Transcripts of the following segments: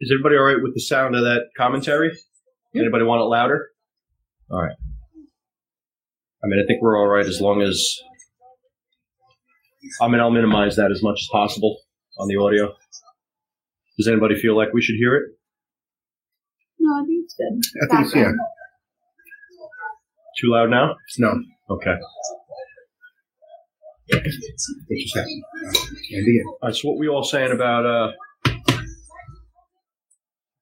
Is everybody all right with the sound of that commentary? Anybody want it louder? All right. I mean, I think we're all right as long as. I mean, I'll minimize that as much as possible on the audio. Does anybody feel like we should hear it? No, I think it's good. I think, it's, yeah. Too loud now? No. Okay. What you say? Andy, All right, so what we all saying about uh,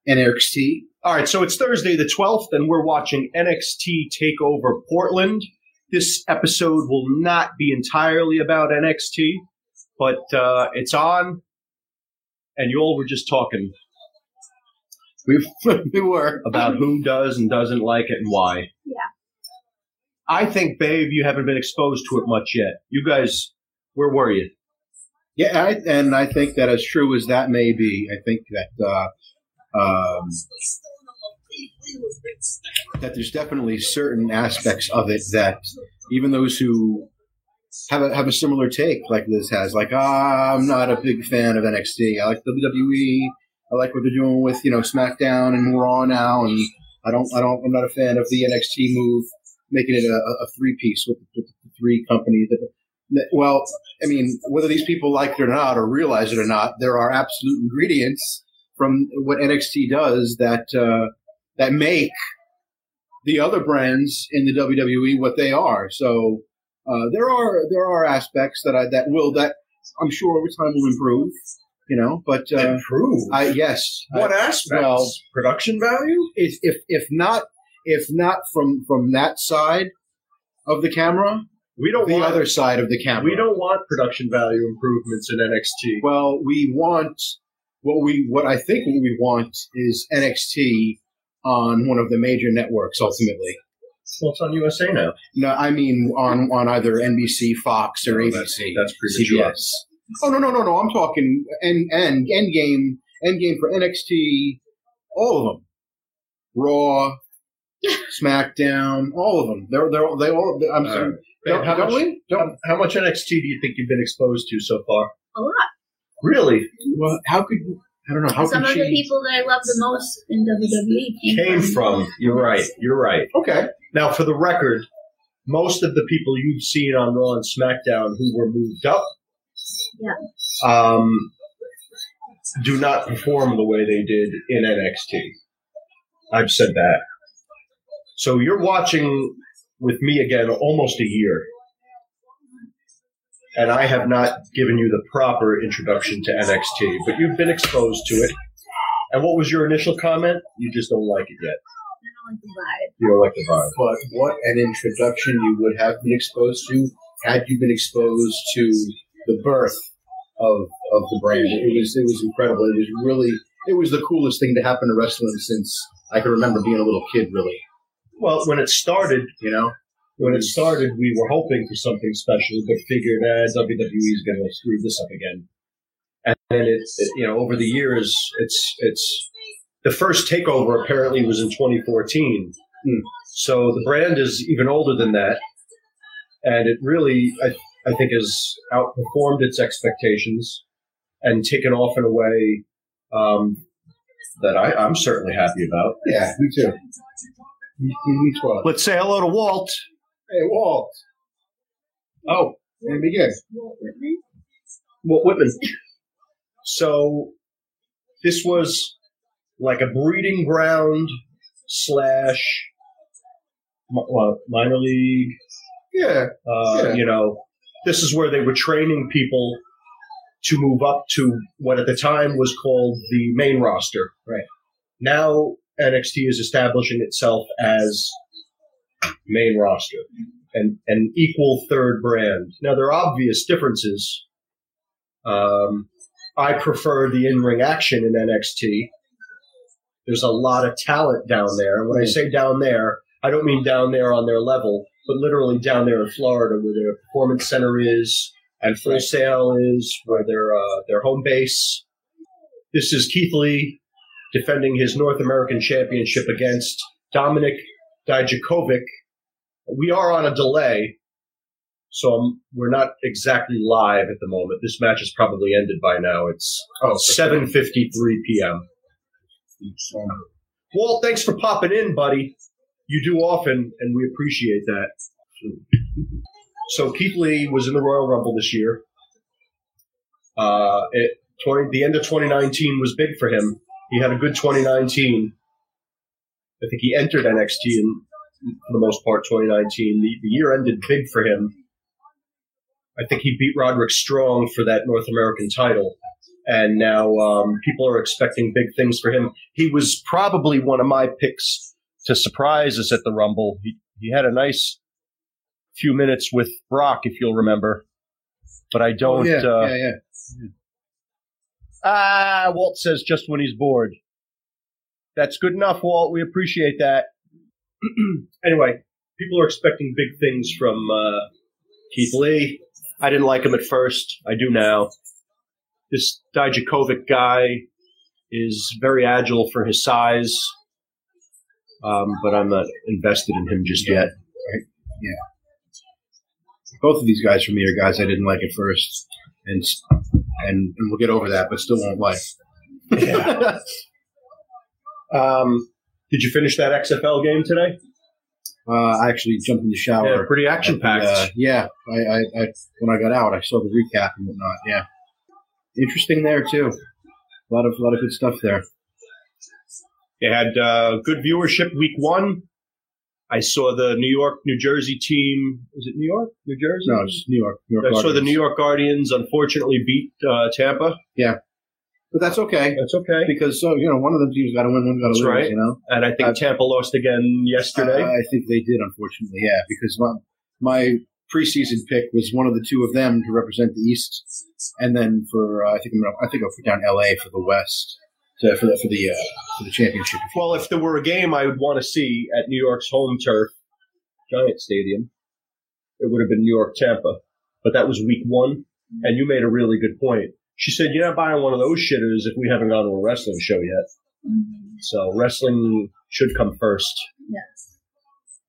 NXT. All right, so it's Thursday the 12th, and we're watching NXT TakeOver Portland. This episode will not be entirely about NXT, but uh, it's on, and you all were just talking We, we were. about who does and doesn't like it and why. Yeah. I think, babe, you haven't been exposed to it much yet. You guys, where were you? Yeah, I, and I think that as true as that may be, I think that uh, um, that there's definitely certain aspects of it that even those who have a have a similar take, like Liz has, like ah, I'm not a big fan of NXT. I like WWE. I like what they're doing with you know SmackDown and Raw now, and I don't I don't I'm not a fan of the NXT move, making it a, a three piece with, with the three companies. That, that- well, I mean, whether these people like it or not, or realize it or not, there are absolute ingredients from what NXT does that uh, that make the other brands in the WWE what they are. So uh, there are there are aspects that I that will that I'm sure over time will improve. You know, but uh, Improve. I yes, what I, aspects? well- Production value? if if if not if not from from that side of the camera, We don't the want other side of the camera. We don't want production value improvements in NXT. Well, we want what we what I think what we want is NXT on one of the major networks ultimately. Well, it's on USA now. No, I mean on on either NBC, Fox, or ABC, that's- that's premature. CBS. Oh no no no no! I'm talking end end Endgame Endgame for NXT, all of them, Raw, SmackDown, all of them. They're they're they all. I'm All sorry. right. Don't, how, don't much, we? Don't, how much NXT do you think you've been exposed to so far? A lot. Really? well, how could you? I don't know how Some of she? the people that I love the most in WWE came, Came from. You're right. You're right. okay, Now, for the record, most of the people you've seen on Raw and SmackDown who were moved up, Yeah. um, do not perform the way they did in NXT. I've said that. So you're watching with me again almost a year. And I have not given you the proper introduction to NXT, but you've been exposed to it. And what was your initial comment? You just don't like it yet. Don't like the vibe. You don't like the vibe. but what an introduction you would have been exposed to had you been exposed to the birth of of the brand. It was it was incredible. It was really it was the coolest thing to happen to wrestling since I can remember being a little kid. Really, Well, when it started, you know. when it started, we were hoping for something special, but figured, eh, WWE is going to screw this up again. And then it, it, you know, over the years, it's it's the first takeover apparently was in 2014. Hmm. So the brand is even older than that, and it really, I, I think, has outperformed its expectations and taken off in a way um, that I, I'm certainly happy about. Yeah, me too. Let's say hello to Walt. Hey, Walt. Oh, and begin. Walt Whitman? Walt Whitman. So this was like a breeding ground slash well, minor league. Yeah, Uh, Yeah. You know, this is where they were training people to move up to what at the time was called the main roster. Right. Now NXT is establishing itself as main roster and an equal third brand. Now there are obvious differences. Um, I prefer the in-ring action in NXT. There's a lot of talent down there. And when I say down there, I don't mean down there on their level, but literally down there in Florida where their performance center is and Full Sail is, where their uh, their home base. This is Keith Lee defending his North American Championship against Dominik Dijakovic. We are on a delay, So we're not exactly live at the moment. This match is probably ended by now. It's Oh, 7:53 p.m. Walt, thanks for popping in, buddy. You do often, and we appreciate that. So Keith Lee was in the Royal Rumble this year. Uh, it, 20, the end of 2019 was big for him. He had a good 2019. I think he entered NXT in, for the most part, 2019. The, the year ended big for him. I think he beat Roderick Strong for that North American title. And now um, people are expecting big things for him. He was probably one of my picks to surprise us at the Rumble. He, he had a nice few minutes with Brock, if you'll remember. But I don't. Oh, yeah, uh, yeah, yeah. Ah, Walt says just when he's bored. That's good enough, Walt. We appreciate that. anyway, people are expecting big things from uh, Keith Lee. I didn't like him at first. I do now. This Dijakovic guy is very agile for his size, um, but I'm not invested in him just yet. Yeah. Both of these guys for me are guys I didn't like at first, and and and we'll get over that, but still won't like. Um, did you finish that XFL game today? Uh, I actually jumped in the shower. Yeah, pretty action packed. Uh, yeah, I, I, I when I got out, I saw the recap and whatnot. Yeah, interesting there too. A lot of a lot of good stuff there. They had uh, good viewership week one. I saw the New York, New Jersey team. Is it New York, New Jersey? No, it's New York. New York. I saw the New York Guardians unfortunately beat uh, Tampa. Yeah, but that's okay That's okay. because uh, you know one of them teams got to win, one's got to That's lose. right. You know, And I think Tampa lost again yesterday. Uh, I think they did, unfortunately. Yeah, because my my preseason pick was one of the two of them to represent the East, and then for uh, I think I'm gonna, I think I'll put down L.A. for the West to, for the for the uh, for the championship. well, if there were a game I would want to see at New York's home turf, Giant Stadium, it would have been New York Tampa. But that was week one, and you made a really good point. She said, You're not buying one of those shitters if we haven't gone to a wrestling show yet. Mhm. So wrestling should come first. Yes.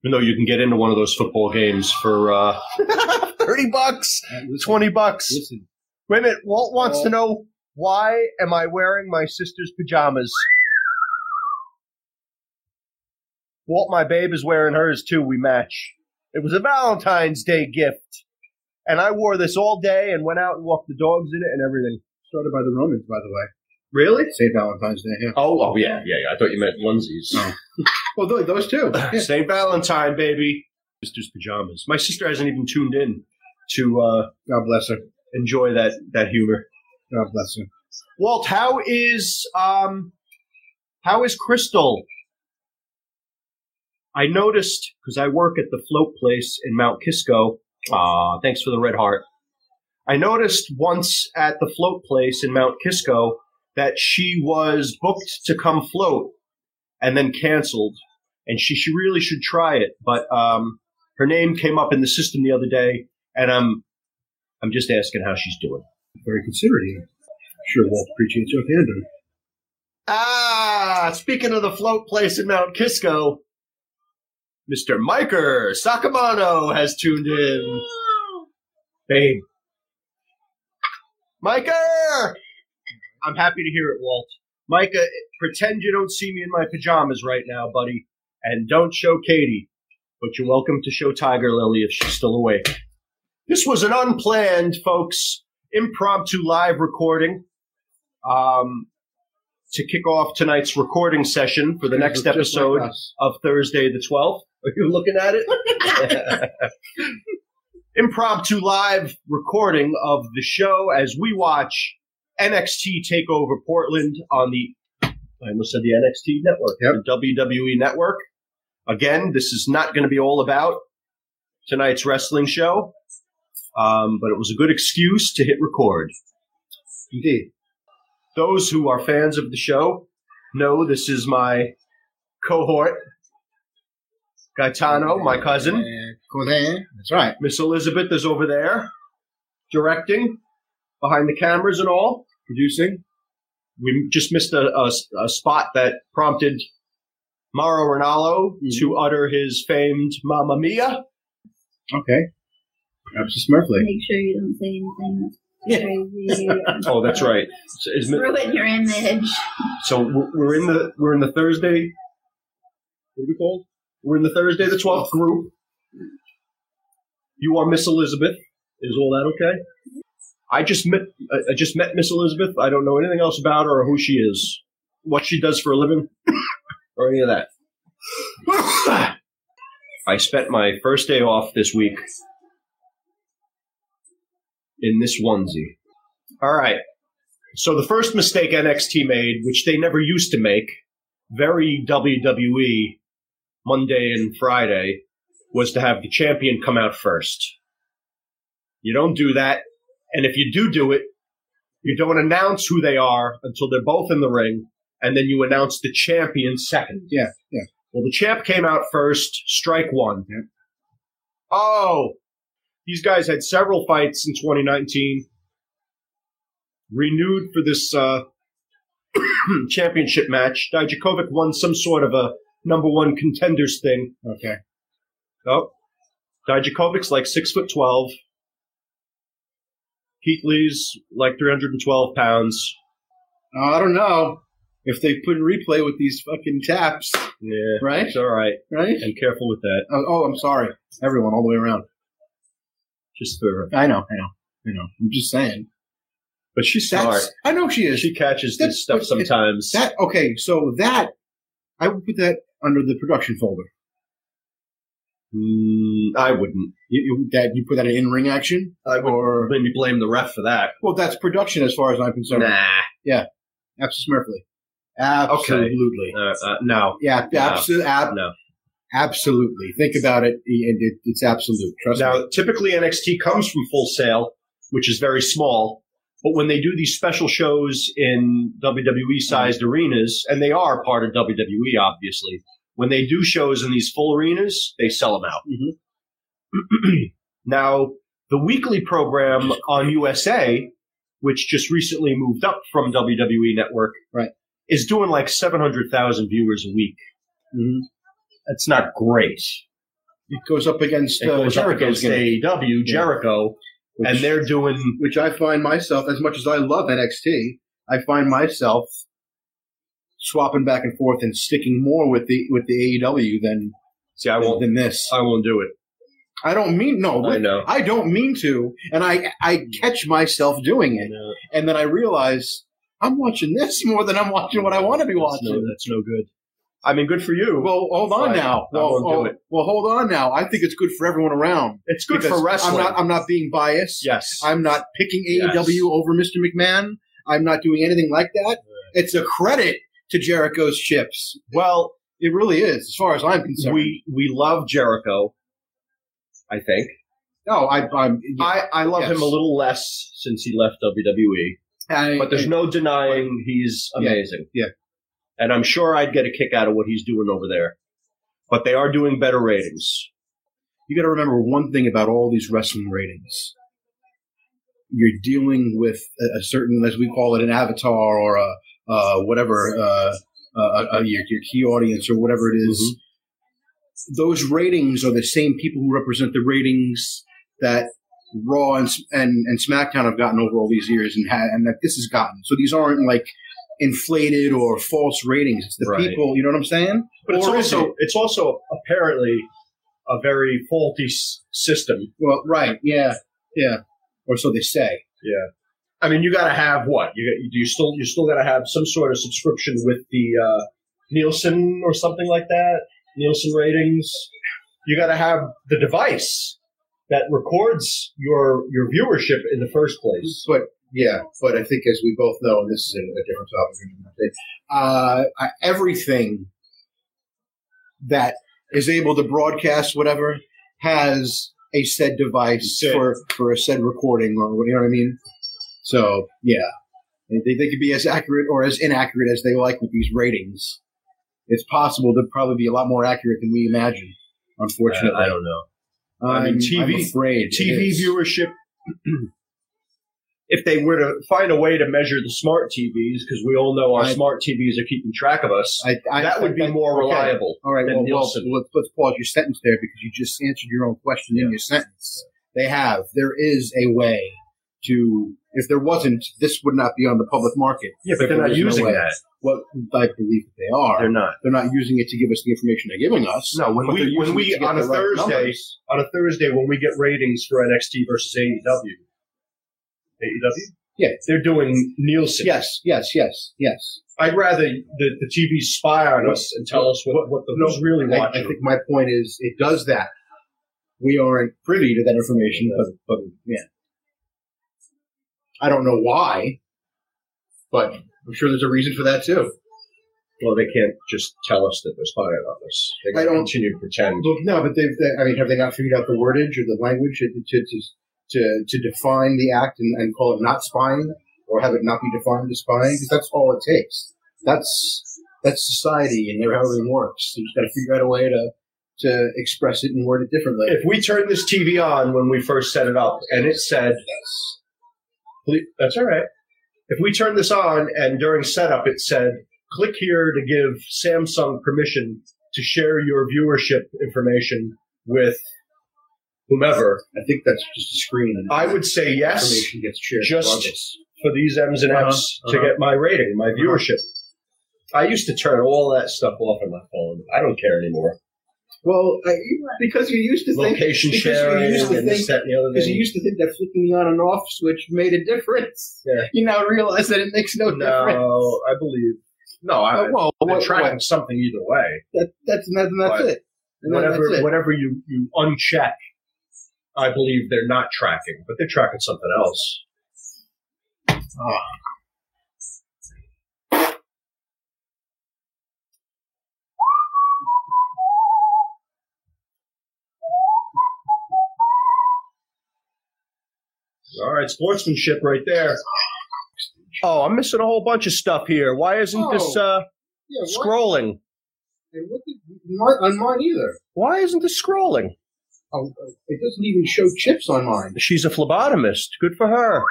Even though you can get into one of those football games for uh, 30 bucks, listen, 20 bucks. listen, Wait a minute. Walt wants to know why am I wearing my sister's pajamas? Walt, my babe, is wearing hers too. We match. It was a Valentine's Day gift. And I wore this all day and went out and walked the dogs in it and everything. started by the Romans, by the way. Really? St. Valentine's Day. Yeah. Oh, oh yeah, yeah, yeah. I thought you meant onesies. Oh. Well, th- those two. Yeah. St. Valentine, baby. Sister's pajamas. My sister hasn't even tuned in to uh, God bless her. enjoy that that humor. God bless her. Walt, how is um, how is Crystal? I noticed because I work at the float place in Mount Kisco. Ah, thanks for the red heart. I noticed once at the float place in Mount Kisco that she was booked to come float and then canceled, and she she really should try it. But um, her name came up in the system the other day, and I'm I'm just asking how she's doing. Very considerate. of you. Sure, Walt appreciates your candor. Ah, speaking of the float place in Mount Kisco, Mr. Miker Sakamano has tuned in. Babe. Miker! I'm happy to hear it, Walt. Micah, pretend you don't see me in my pajamas right now, buddy. And don't show Katie. But you're welcome to show Tiger Lily if she's still awake. This was an unplanned, folks, impromptu live recording. Um, to kick off tonight's recording session for the next Just like episode of Thursday the 12th. Are you looking at it? Impromptu live recording of the show as we watch NXT Takeover Portland on the, I almost said the NXT network, Yep. the WWE network. Again, this is not going to be all about tonight's wrestling show, um, but it was a good excuse to hit record. Indeed. Those who are fans of the show know this is my cohort, Gaetano, my cousin. Uh. That's right. Miss Elizabeth is over there, directing, behind the cameras and all. Producing. We just missed a, a, a spot that prompted Mauro Ranallo Mhm. to utter his famed "Mamma Mia." Okay. Abscess Smurfly. Make sure you don't say anything Yeah. crazy. Oh, that's right. So, is mi- Ruin your image. so we're we're in the we're in the Thursday. What are we called? We're in the Thursday the twelfth group. You are Miss Elizabeth. Is all that okay? I just met I I just met Miss Elizabeth. I don't know anything else about her or who she is, what she does for a living, or any of that. I spent my first day off this week in this onesie. All right. So the first mistake NXT made, which they never used to make, very WWE, Monday and Friday, was to have the champion come out first. You don't do that. And if you do do it, you don't announce who they are until they're both in the ring, and then you announce the champion second. Yeah, yeah. Well, the champ came out first, strike one. Yeah. Oh, these guys had several fights in 2019, renewed for this uh, championship match. Dijakovic won some sort of a number one contenders thing. Okay. Oh, Dijakovic's like six foot twelve. Keith Lee's like 312 pounds. Uh, I don't know if they put in replay with these fucking taps, Yeah, right? it's all right. Right? And careful with that. Oh, oh, I'm sorry, everyone, all the way around. Just for, I know, I know, I know. I'm just saying. but she's smart. That's, I know she is. She catches this stuff it- sometimes. That okay, so that I would put that under the production folder. Mm, I wouldn't. You, you, that you put that in ring action, I would or maybe blame the ref for that. well, that's production as far as I'm concerned. Nah. Abscess Absolutely. Absolutely. Uh, uh, no. Yeah, No. absolutely. Ab- No. Absolutely. Think about it, and it, it's absolute. Trust me. Now, typically NXT comes from Full Sail, which is very small. But when they do these special shows in WWE sized arenas, and they are part of WWE, obviously, when they do shows in these full arenas, they sell them out. Mhm. now, the weekly program on USA, which just recently moved up from WWE Network, Right. is doing like 700,000 viewers a week. Mhm. That's not great. It goes up against It uh, goes up Jericho's against AEW, Jericho, which, and they're doing which I find myself, as much as I love NXT, I find myself swapping back and forth and sticking more with the with the AEW than See, I won't. than this. I won't do it. I don't mean no. I know. I don't mean to, and I I catch myself doing it, and then I realize I'm watching this more than I'm watching what I want to be watching. no, that's no good. I mean, good for you. Well, hold on Fine. now. I Well, well, hold on now. I think it's good for everyone around. it's good for wrestling. I'm not. I'm not being biased. yes. I'm not picking Yes. AEW over Mr. McMahon. I'm not doing anything like that. It's a credit to Jericho's chips. well, It really is, as far as I'm concerned. we we love Jericho. I think no, I, I'm. I I love Yes. him a little less since he left WWE, I, but there's no denying he's Yeah. amazing. Yeah. And I'm sure I'd get a kick out of what he's doing over there. But they are doing better ratings. you got to remember one thing about all these wrestling ratings. You're dealing with a, a certain, as we call it, an avatar or a uh, whatever, uh, your, your key audience or whatever it is. Those ratings are the same people who represent the ratings that Raw and, and, and SmackDown have gotten over all these years and, ha- and that this has gotten. So these aren't like inflated or false ratings. It's the Right. people, you know what I'm saying? But it's Or is also it? it's also apparently a very faulty s- system. Well, right, yeah, yeah. Or so they say. Yeah. I mean, you got to have what? You got, you still you still got to have some sort of subscription with the uh, Nielsen or something like that. Nielsen ratings. You got to have the device that records your your viewership in the first place. But yeah, but I think as we both know, and this is a, a different topic, uh, uh, everything that is able to broadcast whatever has a said device Said. for for a said recording or what you know what I mean. So yeah, they, they could be as accurate or as inaccurate as they like with these ratings. It's possible to probably be a lot more accurate than we imagine. Unfortunately, I don't know. I mean, I'm- TV I'm afraid TV viewership. if they were to find a way to measure the smart TVs, because we all know our I- smart TVs are keeping track of us, I, I, that would be I- more okay. reliable. All right, than well, well let's, let's pause your sentence there because you just answered your own question in your sentence. They have. There is a way to. If there wasn't, this would not be on the public market. Yeah, but they're not is no using way. that. What I believe that they are. They're not. They're not using it to give us the information they're giving us. No, when we when we on a right Thursday numbers. on a Thursday when we get ratings for NXT versus AEW, AEW, Yeah. they're doing Nielsen. Yes, yes, yes, yes. I'd rather the, the TV spy on us and tell us what, what the No, who's really I, watching. I think my point is it does that. We aren't privy to that information, but, but yeah. I don't know why, but I'm sure there's a reason for that too. well, they can't just tell us that they're spying on us. They I can don't- continue to pretend. Look, no, but they've, they, I mean, have they not figured out the wordage or the language to, to, to, to, to define the act and, and call it not spying or have it not be defined as spying? Because that's all it takes. That's, that's society and how everything works. You just got to figure out a way to, to express it and word it differently. If we turned this TV on when we first set it up and it said, "Ple- "That's all right," if we turned this on and during setup it said, "Click here to give Samsung permission to share your viewership information with whomever," I think that's just a screen and I would say yes information gets shared. just- regardless. for these M's and F's Uh-huh, to uh-huh. get my rating, my viewership. I used to turn all that stuff off on my phone. I don't care anymore. Well, I, because you used to think Location you sharing used to and this, think that, and the other because you used to think that flicking the on and off switch made a difference. Yeah. You now realize that it makes no, difference. No, I believe. No, I, Uh, well, what, tracking something either way. that, that's and that's, and that's it. And whatever, it. whatever you you uncheck, I believe they're not tracking, but they're tracking something else. Ah. All right, sportsmanship right there. Oh, I'm missing a whole bunch of stuff here. Why isn't this uh, Yeah, scrolling? And what did, not on mine either. Why isn't this scrolling? Oh, it doesn't even show chips on mine. She's a phlebotomist. Good for her.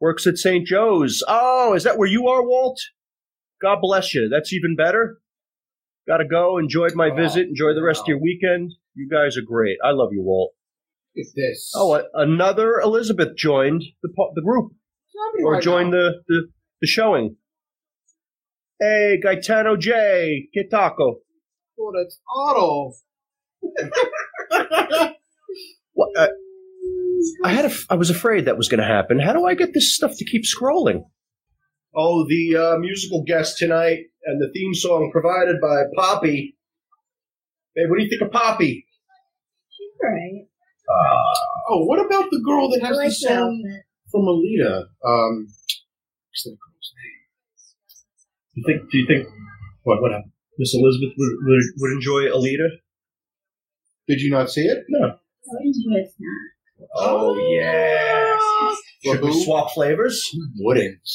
Works at St. Joe's. Oh, is that where you are, Walt? God bless you. That's even better. Gotta go. Enjoyed my Oh, visit. Enjoy the rest of your weekend. You guys are great. I love you, Walt. It's this. Oh, another Elizabeth joined the po- the group or joined the, the, the showing. Hey, Gaetano J. Kitako. Oh, that's Otto. What, uh, I had a f- I was afraid that was going to happen. How do I get this stuff to keep scrolling? Oh, the uh, musical guest tonight and the theme song provided by Poppy. Hey, what do you think of Poppy? She's alright. Oh, what about the girl that has like the the song from Alita? Um, what's that girl's name? You think? Do you think What? What happened? Miss Elizabeth would, would, would enjoy Alita? Did you not see it? No. I enjoy a snack. Oh yeah. Should we Who? swap flavors? Wouldn't.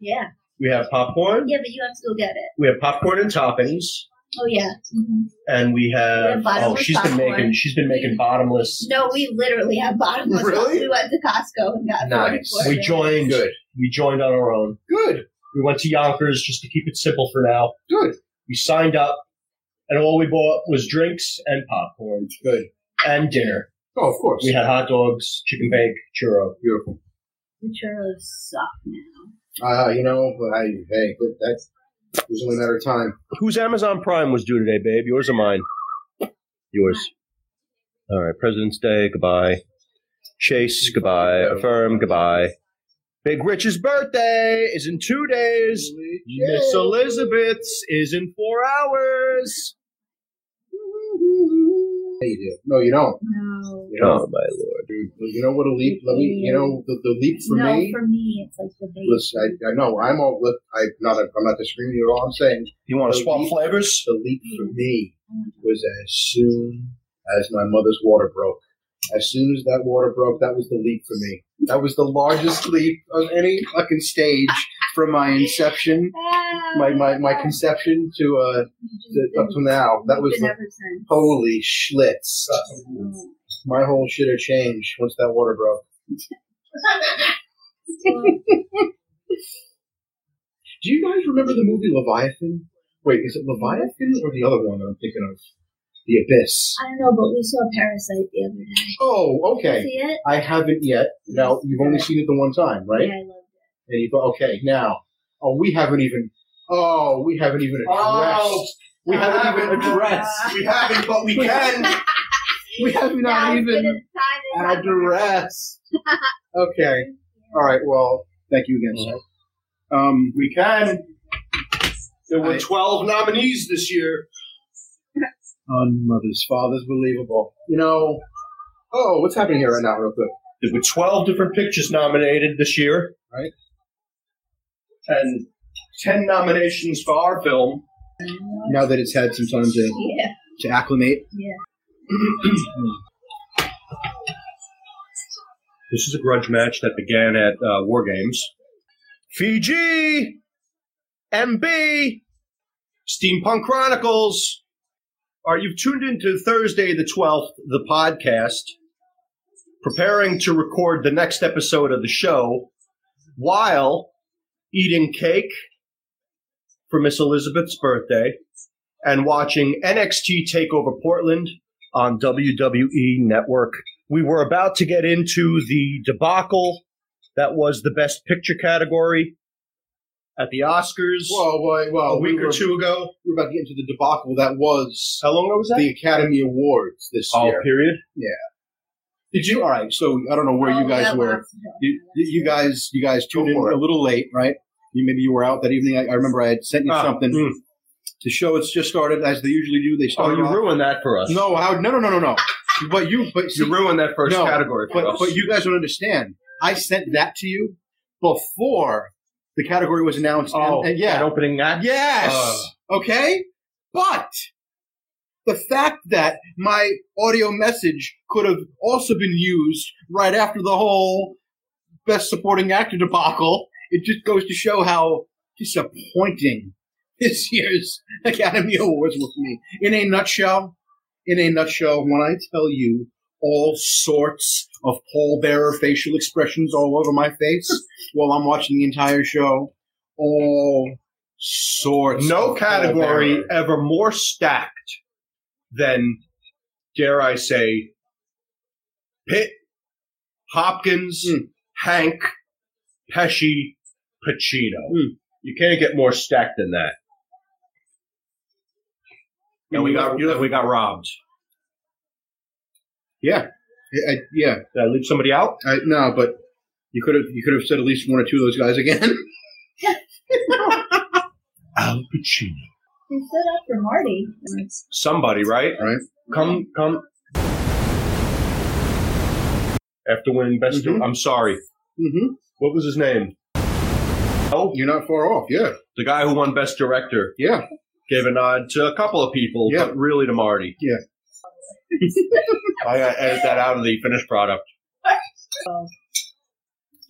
Yeah. We have popcorn. Yeah, but you have to go get it. We have popcorn and toppings, Oh yeah. hmm and we We have. have oh, bottomless she's been popcorn. making. She's been making bottomless. No, we literally have bottomless. Really? We went to Costco and got Nice. 44 We joined. Good. We joined on our own. Good. We went to Yonkers just to keep it simple for now. Good. We signed up, and all we bought was drinks and popcorn. Good. And dinner. Oh, of course. We had hot dogs, chicken bake, churro. Beautiful. The churros suck now. Uh, you know, but I, hey, that, that was only a matter of time. Whose Amazon Prime was due today, babe? Yours or mine? Yours. All right. President's Day. Goodbye. Chase. Goodbye. Affirm. Goodbye. Big Rich's birthday is in two days. Miss Elizabeth's is in four hours. Yeah, you do. No, you don't. No. You don't. Oh my lord! Dude, you know what a leap? Let me. You know the, the leap for no, me. for me, it's like the base. Listen, I, I know I'm all. Look, I not. I'm not disagreeing with you at all. I'm saying You want to to swap swap flavors? the leap for mm. me was as soon as my mother's water broke. As soon as that water broke, that was the leap for me. That was the largest leap of any fucking stage from my inception, my my, my conception to uh to, up to now. That was been the, ever since. holy schlitz. Oh. My whole shit had changed once that water broke. Do you guys remember the movie Leviathan? Wait, is it Leviathan or the other one that I'm thinking of? The Abyss. I don't know, but we saw Parasite the other day. Oh, Did you okay. see it? I haven't yet. Now you've only seen it the one time, right? Yeah, I loved And you thought, okay, now, oh, we haven't even, oh, we haven't even addressed. Oh, we haven't even addressed. We haven't, but we can. We have not Now even it's time to- addressed. Okay. All right. Well, thank you again, sir. Um, We can. There were 12 nominees this year. on Mother's Father's Believable. You know, oh, what's happening here right now, real quick? There were 12 different pictures nominated this year. Right. And 10 nominations for our film. Now that it's had some time to, Yeah, to acclimate. yeah. This is a grudge match that began at uh, War Games. Fiji! MB! Steampunk Chronicles! All right, you've tuned into Thursday the 12th, the podcast, preparing to record the next episode of the show while eating cake for Miss Elizabeth's birthday and watching NXT TakeOver Portland on WWE Network we were about to get into the debacle that was the best picture category at the Oscars Well, whoa, whoa. a week we or two ago. We were about to get into the debacle that was How long ago was that? the Academy Awards this oh, year. period. Yeah. Did you? All right. So I don't know where you Oh, guys yeah, were. lots. You, you guys, you guys tuned in Go for it. a little late, right? You maybe you were out that evening. I, I remember I had sent you Ah, something mm. to show it's just started as they usually do. They start. Oh, you off- ruined that for us. No, how, no, no, no, no, no. But you, but see, you ruined that first No, category for but us. but you guys don't understand. I sent that to you before the category was announced. and- oh, and, yeah, an opening act. Yes. Uh. okay. But the fact that my audio message could have also been used right after the whole best supporting actor debacle, it just goes to show how disappointing this year's Academy Awards were for me. In a nutshell, in a nutshell, when I tell you all sorts of pallbearer facial expressions all over my face while I'm watching the entire show, all sorts. No category ever more stacked than, dare I say, Pitt, Hopkins, Hmm. Hank, Pesci, Pacino. Hmm. You can't get more stacked than that. And we got and we got robbed. Yeah, I, I, yeah. Did I leave somebody out? I, no, but you could have you could have said at least one or two of those guys again. Al Pacino. They stood up for Marty. Somebody, right? Right. Come, come. After winning best, Mhm. I'm sorry. mm-hmm. What was his name? Oh, You're not far off. Yeah, the guy who won best director yeah. gave a nod to a couple of people, Yeah. but really to Marty. Yeah. I gotta edit that out of the finished product.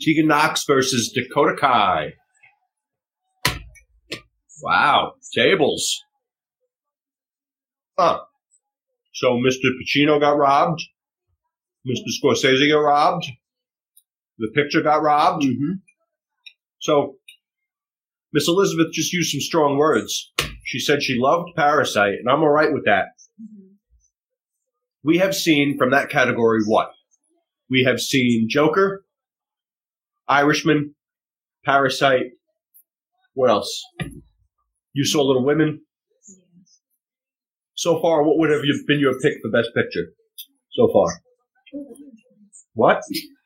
Tegan Nox versus Dakota Kai. Wow, tables. Huh. So Mr. Pacino got robbed. Mr. Scorsese got robbed. The picture got robbed. Mm-hmm. So Miss Elizabeth just used some strong words. She said she loved Parasite, and I'm all right with that. Mm-hmm. We have seen from that category what? We have seen Joker, Irishman, Parasite. What else? You saw Little Women. So far, what would have been your pick for Best Picture? So far, what?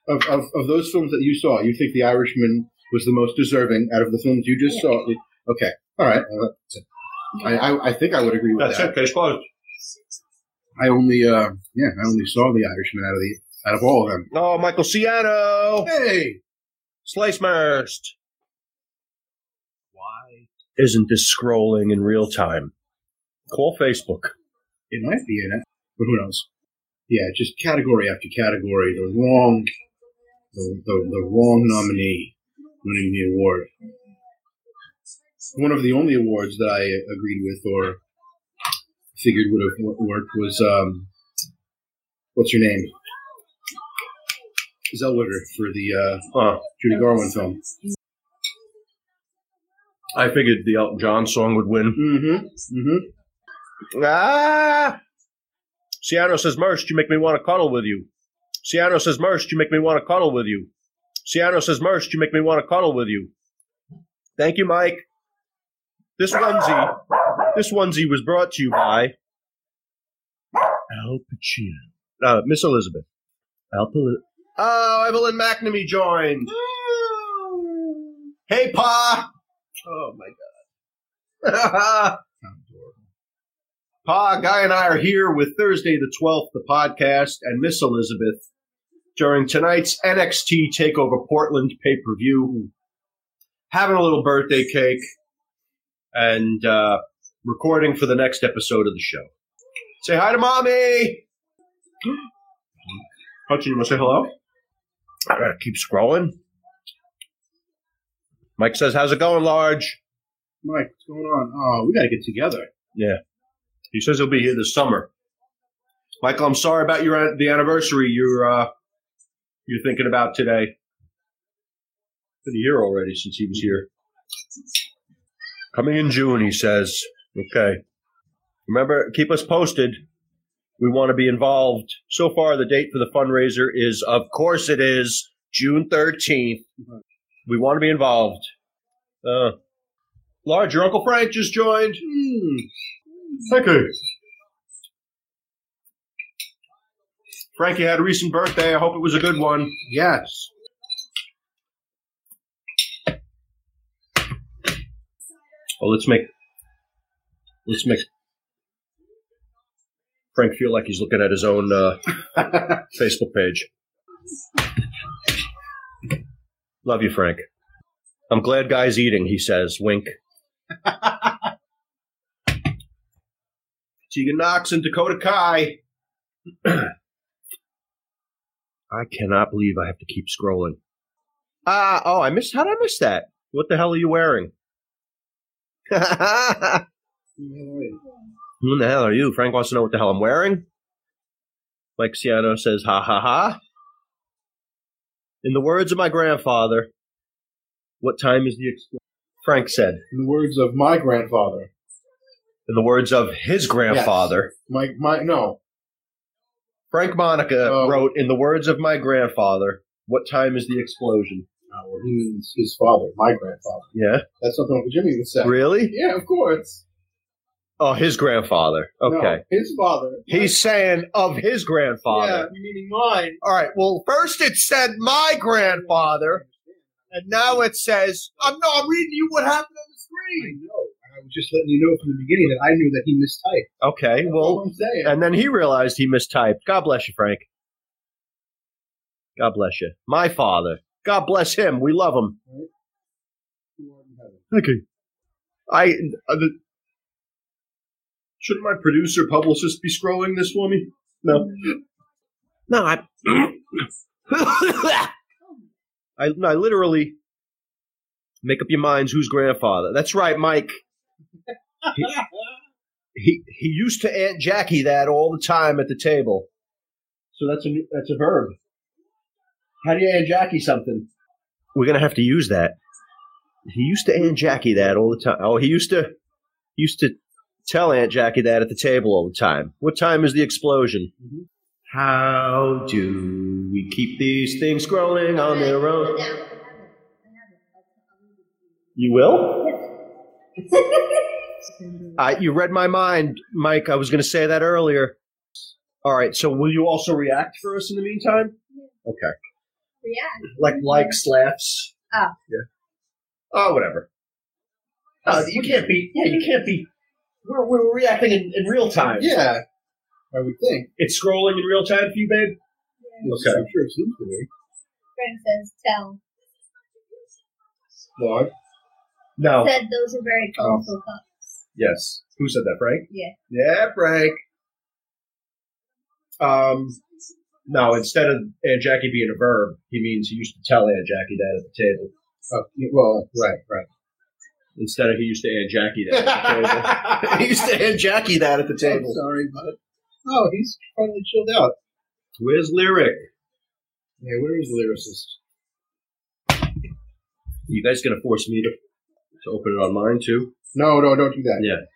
Of, of of those films that you saw, you think The Irishman was the most deserving out of the films you just Yeah. saw? Okay, all right. Well. I, I I think I would agree with That's that. it. Case closed. I only uh yeah I only saw The Irishman out of the out of all of them. Oh, Michael Ciano. Hey, Slice Merst. Why isn't this scrolling in real time? Call Facebook. it might be in it, but who knows? Yeah, just category after category, the wrong the the, the wrong nominee winning the award. One of the only awards that I agreed with or figured would have worked was um, what's your name? Zellweger for the uh, Huh. Judy Garland film. I figured the Elton John song would win. Mm-hmm. Mm-hmm. Ah! Ciano says, Merst, you make me want to cuddle with you. Ciano says, Merst, you make me want to cuddle with you. Ciano says, Merst, you make me want to cuddle with you. Thank you, Mike. This onesie, this onesie was brought to you by Al Pacino. Uh, Miss Elizabeth. Al Pacino. Oh, Evelyn McNamee joined. Hey, Pa. Oh my God. Pa, Guy, and I are here with Thursday the 12th, the podcast, and Miss Elizabeth during tonight's NXT TakeOver Portland pay per view. Having a little birthday cake and uh, recording for the next episode of the show. Say hi to mommy. Hutchin, you want to say hello? I gotta keep scrolling. Mike says, "How's it going, Large?" Mike, what's going on? Oh, we got to get together. Yeah, he says he'll be here this summer. Michael, I'm sorry about your the anniversary you're uh, you're thinking about today. It's been a year already since he was here. Coming in June, he says. Okay. Remember, keep us posted. We want to be involved. So far, the date for the fundraiser is, of course, it is June 13th. We want to be involved. Uh, Large, your Uncle Frank just joined. Hmm. Thank you. Frankie had a recent birthday. I hope it was a good one. Yes. Oh, let's make let's make Frank feel like he's looking at his own uh, Facebook page. Love you, Frank. I'm glad Guy's eating. He says, wink. Tegan Nox and Dakota Kai. I cannot believe I have to keep scrolling. Ah, oh, I missed. How did I miss that? What the hell are you wearing? Who the hell are you? Frank wants to know what the hell I'm wearing. Mike Ciano says, ha ha ha. In the words of my grandfather, what time is the explosion? Frank said. In the words of my grandfather. In the words of his grandfather. My, my, no. Frank Monica Oh. wrote, in the words of my grandfather, what time is the explosion? No, well, he means his father, my grandfather. Yeah? That's something Uncle Jimmy would say. Really? Yeah, of course. Oh, his grandfather. Okay. No, his father. He's saying of his grandfather. yeah, meaning mine. All right. Well, first it said my grandfather, and now it says, I'm, no, I'm reading you what happened on the I screen. know. I was just letting you know from the beginning that I knew that he mistyped. Okay. That's Well, I'm saying. and then he realized he mistyped. God bless you, Frank. God bless you. My father. God bless him. We love him. Thank you. I. Uh, the, shouldn't my producer publicist be scrolling this for me? No. No, I. I, no, I literally make up your minds who's grandfather. That's right, Mike. He, he he used to Aunt Jackie that all the time at the table. So that's a that's a verb. How do you Aunt Jackie something? We're gonna have to use that. He used to Aunt Jackie that all the time. Oh, he used to used to tell Aunt Jackie that at the table all the time. What time is the explosion? Mhm. How do we keep these things scrolling on their own? You will? Uh, you read my mind, Mike. I was going to say that earlier. All right. So, will you also react for us in the meantime? Okay. React. Like likes, laughs. Ah. Yeah. Oh, whatever. Uh, you can't be. Yeah, you can't be. We're, we're reacting in, in real time. Yeah, I would think. It's scrolling in real time for you, babe. Okay. I'm sure it seems to be. Frank says, tell. Lord. No. Said those are very colorful cups. Yes. Who said that, Frank? Yeah. Yeah, Frank. Um, no, instead of Aunt Jackie being a verb, he means he used to tell Aunt Jackie that at the table. Oh, well, right, right. Instead of he used to Aunt Jackie that at the table. he used to Aunt Jackie that at the I'm table. sorry, but oh, he's finally chilled out. Where's Lyric? Yeah, where is the lyricist? You guys gonna force me to, to open it on mine too? No, no, don't do that. Yeah.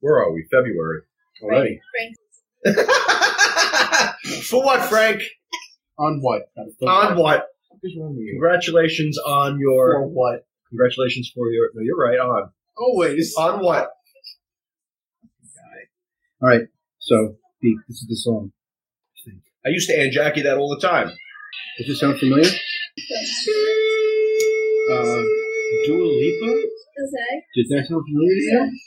Where are we? February. already. Frank, For what, Frank? On what? On what? What's wrong with you? Congratulations on your. For what? Congratulations for your. No, you're right. On. Always. On what? All right. So, Pete, this is the song. I used to Aunt Jackie that all the time. Does this sound familiar? Uh, Dua Lipa? okay. Did that sound familiar to you?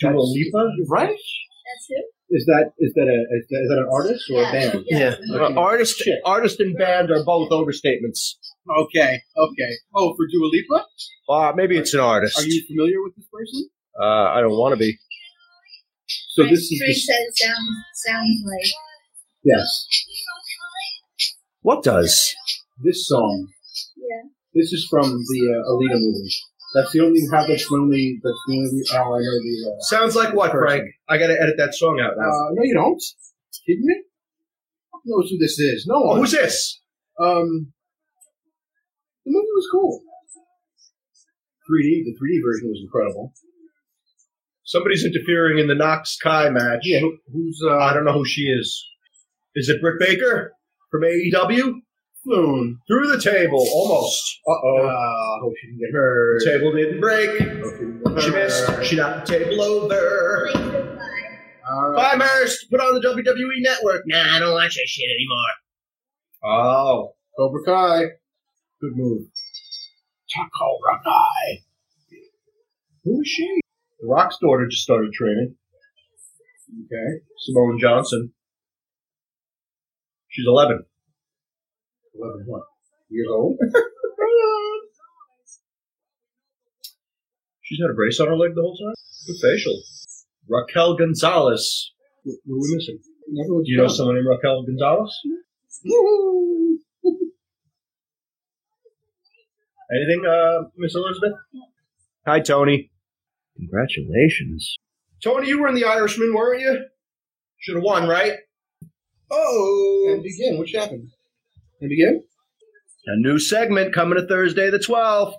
Dua Lipa? Right? That's who? Is that is that a is that, is that an artist or Yeah. a band? Yeah, Uh, artist, Shit. artist and band are both overstatements. Okay, okay. Oh, for Dua Lipa? Uh, maybe it's an artist. Are you familiar with this person? Uh, I don't want to be. So Frank, this is the, says sounds sounds like yes. What does? This song. yeah. This is from the uh, Alita movie. That's the only how that's the only that's the only how I know the. Uh, Sounds like what, Person. Frank? I got to edit that song out now. uh, no, you don't. Kidding me? Who knows who this is? No oh, one. who's this? Um, the movie was cool. 3D, the 3D version was incredible. Somebody's interfering in the Nox Kai match. Yeah, who, who's uh, I don't know who she is. Is it Britt Baker from AEW? Floon? Through the table, almost. Uh Uh, oh. hope she didn't get hurt. The table didn't break. Hope she didn't get She missed. She knocked the table over. Like. All right. Bye, Merst. Put on the WWE Network. Nah, I don't watch that shit anymore. Oh. Cobra Kai. Good move. Cobra Kai. Who is she? The Rock's daughter just started training. Okay. Simone Johnson. She's 11. 11 what? Years old? She's had a brace on her leg the whole time. Good facial. Raquel Gonzalez. What, what are we missing? Never Do you know someone named Raquel Gonzalez? Anything, uh, Miss Elizabeth? Hi, Tony. Congratulations. Tony, you were in The Irishman, weren't you? Should have won, right? Oh! And begin. What happened? And begin? A new segment coming to Thursday the 12th.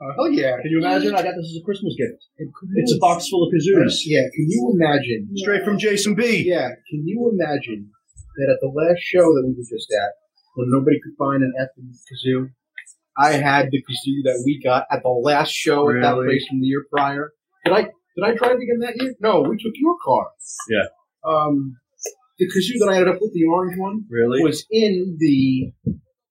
Uh, hell yeah. Can you imagine? I got this as a Christmas gift. And It's a box full of kazoos. Yeah. Can you imagine? Straight from Jason B. Yeah. Can you imagine that at the last show that we were just at, when nobody could find an effing kazoo, I had the kazoo that we got at the last show at that place from the year prior. Did I did I drive again that year? No, we took your car. Yeah. Um, the kazoo that I ended up with, the orange one, Really? was in the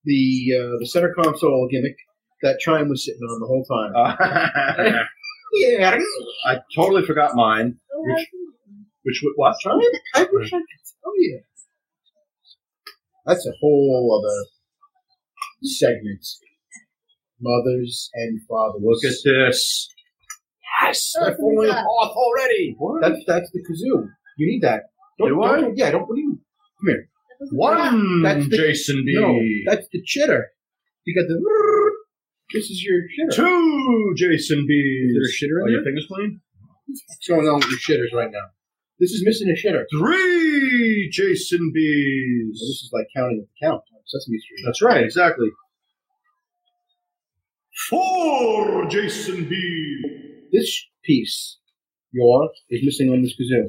the uh, the center console gimmick that Chime was sitting on the whole time. Uh, yeah, I totally forgot mine. Oh, Which- that's- Which, what? Chime. I wish I could tell you. That's a whole other segment. Mothers and fathers. Look at this. yes, Oh, they're falling up. off already. That's that's the kazoo. You need that. Don't, Do I? don't- yeah, don't believe. Come here. that One That's the- Jason B. No, that's the chitter. You got the. This is your shitter. Two Jason B. Is there a shitter in Are your there? fingers clean? What's going on with your shitters right now? This is missing a shitter. Three Jason Well, this is like counting at the count. Sesame Street. That's right, exactly. Four Jason B. This piece, your, is missing on this kazoo.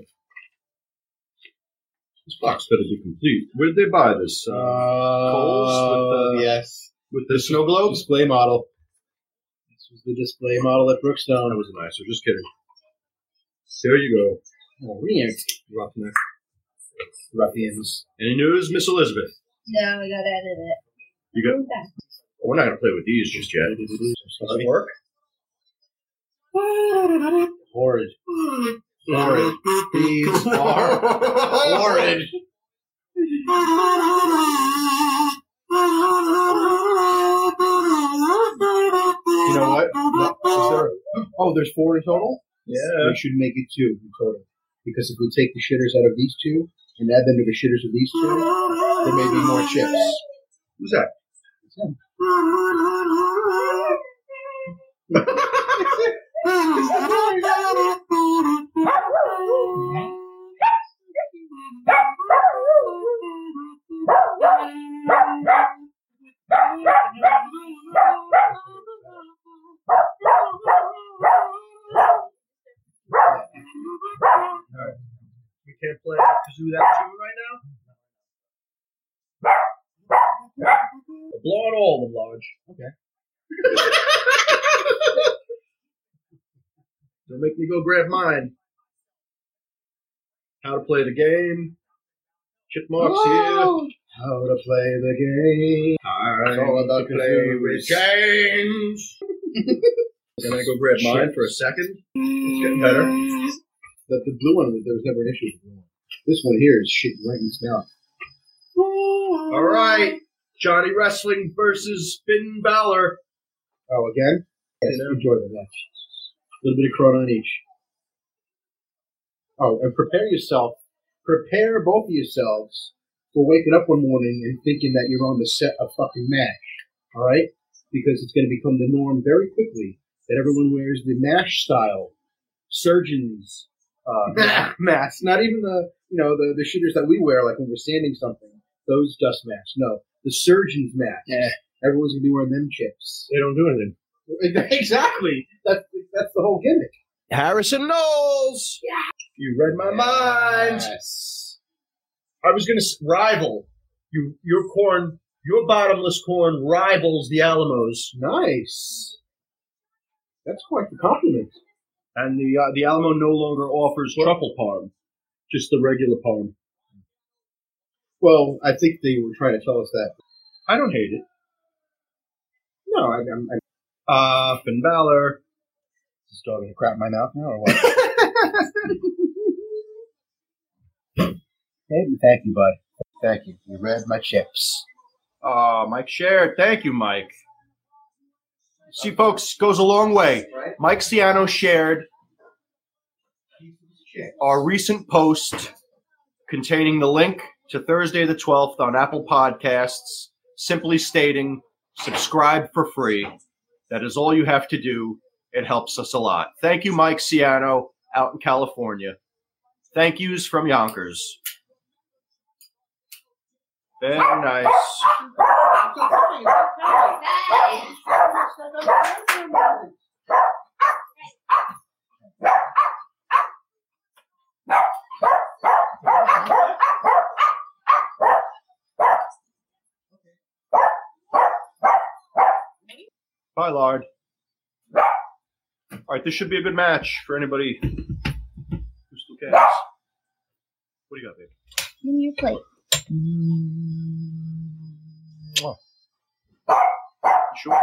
This box better be complete. Where'd they buy this? Uh, Kohl's with the- yes, with the snow globe? display model. This was the display model at That Brookstone. was nicer. Just kidding. There you go. Oh, Riank, go. Roughneck. ruffians. Any news, Miss Elizabeth? No, we gotta edit it. You got- Okay. We're not going to play with these just yet. Does it work? Horrid. Horrid. These are horrid. You know what? There, oh, there's four in total? Yeah. We should make it two in total. Because if we take the shitters out of these two and add them to the shitters of these two, there may be more chips. Who's that? It's him. can't play kazoo that tune right now. blow it all, the large. Okay. Don't make me go grab mine. How to play the game. Chipmarks here. Oh! How to play the game. Time all about to play with games. Can I go grab mine for a second? It's getting better. The, the blue one, there was never an issue with the blue one. This one here is shit right in his mouth. All right. Johnny Wrestling versus Finn Balor. Oh, again? Yes, You know? enjoy the match. A little bit of Corona on each. Oh, and prepare yourself. Prepare both of yourselves for waking up one morning and thinking that you're on the set of fucking MASH. All right? Because it's going to become the norm very quickly that everyone wears the MASH style surgeons uh, masks. Not even the you know the the shooters that we wear, like when we're sanding something. Those dust masks. No, the surgeons masks. Yeah. Everyone's gonna be wearing them chips. They don't do anything. Exactly. That's that's the whole gimmick. Harrison Knowles. Yeah. You read my mind. Yes. I was going to rival you. Your corn, your bottomless corn rivals the Alamos, Nice. That's quite the compliment. and the uh, the Alamo no longer offers truffle parm, just the regular parm. Well, I think they were trying to tell us that. I don't hate it. No, I, I'm, I'm Uh, Finn Balor. just starting to crap in my mouth now, or what? hey, thank you, bud. Thank you. You read my chips. Uh, Mike shared. Thank you, Mike. See, folks, goes a long way. Mike Ciano shared our recent post containing the link to Thursday the 12th on Apple Podcasts, simply stating subscribe for free. That is all you have to do. It helps us a lot. Thank you, Mike Ciano, out in California. Thank yous from Yonkers. Very nice. Bye, Lard. All right, this should be a good match for anybody who still cares. What do you got, babe? Give me your plate. Sure.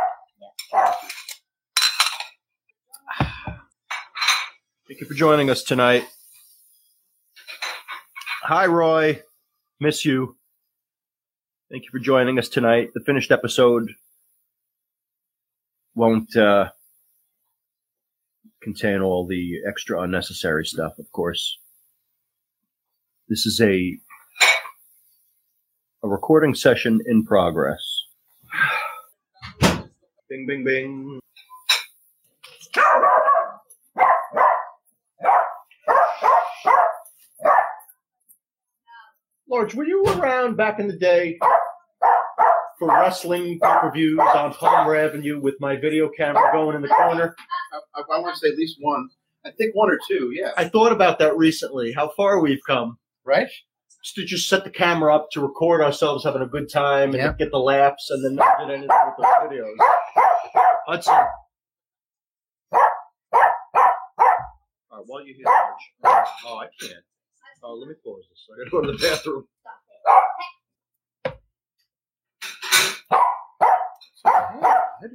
Thank you for joining us tonight. Hi, Roy. Miss you. Thank you for joining us tonight. The finished episode won't uh, contain all the extra unnecessary stuff, of course. This is a a recording session in progress. Bing, bing, bing. Lorge, were you around back in the day for wrestling pay-per-views on Palmer Avenue with my video camera going in the corner? I, I, I want to say at least one. I think one or two, yeah. I thought about that recently, how far we've come. right? Just to just set the camera up to record ourselves having a good time and Yeah. get the laughs and then not get anything with those videos. Hudson. All right, while you hear George. Oh, I can't. Oh, let me pause this. I gotta go to the bathroom. That's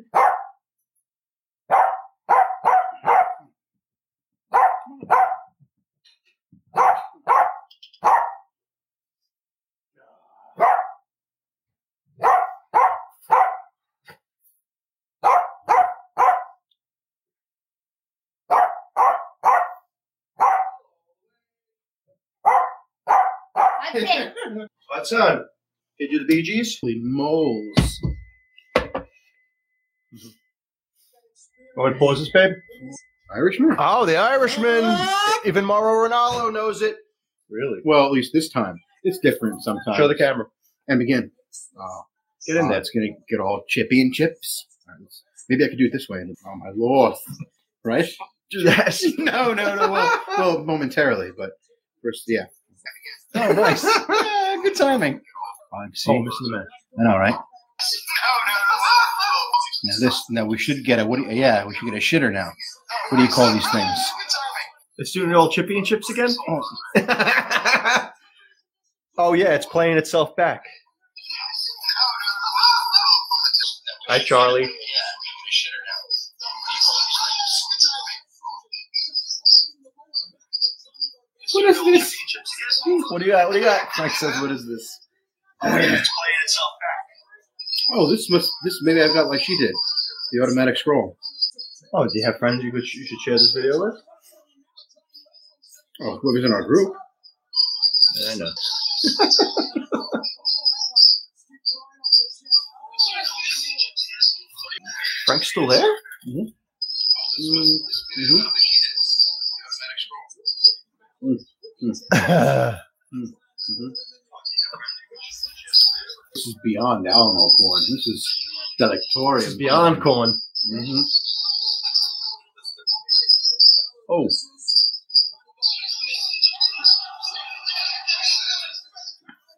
it. Hudson, did you do the Bee Gees? Holy moles. Mm-hmm. Oh, Want to pause this, babe? Irishman? Oh, the Irishman. Even Mauro Ronaldo knows it. Really? Well, at least this time. It's different sometimes. Show the camera. And begin. Oh, Get in oh, there. It's going to get all chippy and chips. All right, Maybe I could do it this way. Oh, my lord. Right? Do that. no, no, no. Well, well, momentarily, but first, yeah. Oh, nice. Yeah, good timing. Oh, see, Oh, listen to that. I know, right? Now this, now we should get a what? Do you, yeah, we should get a shitter now. What do you call these things? It's doing the old chippy and chips again. Oh. oh yeah, it's playing itself back. Hi, Charlie. What is this? What do you got? What do you got? Mike says, "What is this?" Oh, Oh, this must. This maybe I've got like she did, the automatic scroll. Oh, do you have friends you could you should share this video with? Oh, whoever's in our group. I know. Frank's still there? Mm-hmm. mm-hmm. mm-hmm. mm-hmm. This is beyond Alamo corn. This is delectorium. This is beyond corn. hmm Oh,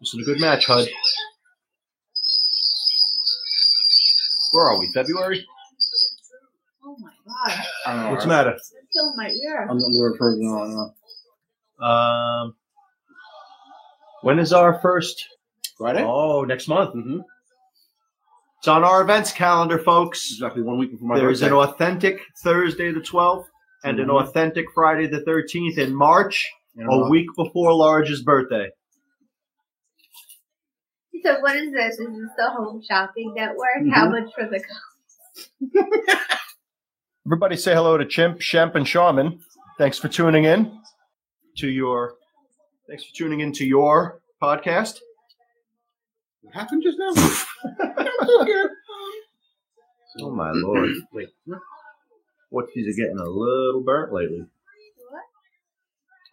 This is a good match, Hud. Where are we? February? Oh my god. I. What's the matter? It's still in my ear. I'm not looking for no, no. Um, when is our first? Friday. Oh, next month. Mm-hmm. It's on our events calendar, folks. Exactly one week before my There's birthday. an authentic Thursday the 12th and an Mhm. authentic Friday the 13th in March, You a know, week before Large's birthday. So what is this? Is this the home shopping network? How Mhm. much for the cost? Everybody say hello to Chimp, Shemp, and Shaman. Thanks for tuning in to your. Thanks for tuning in to your podcast. What happened just now? Oh my lord! Wait, what these are getting a little burnt lately.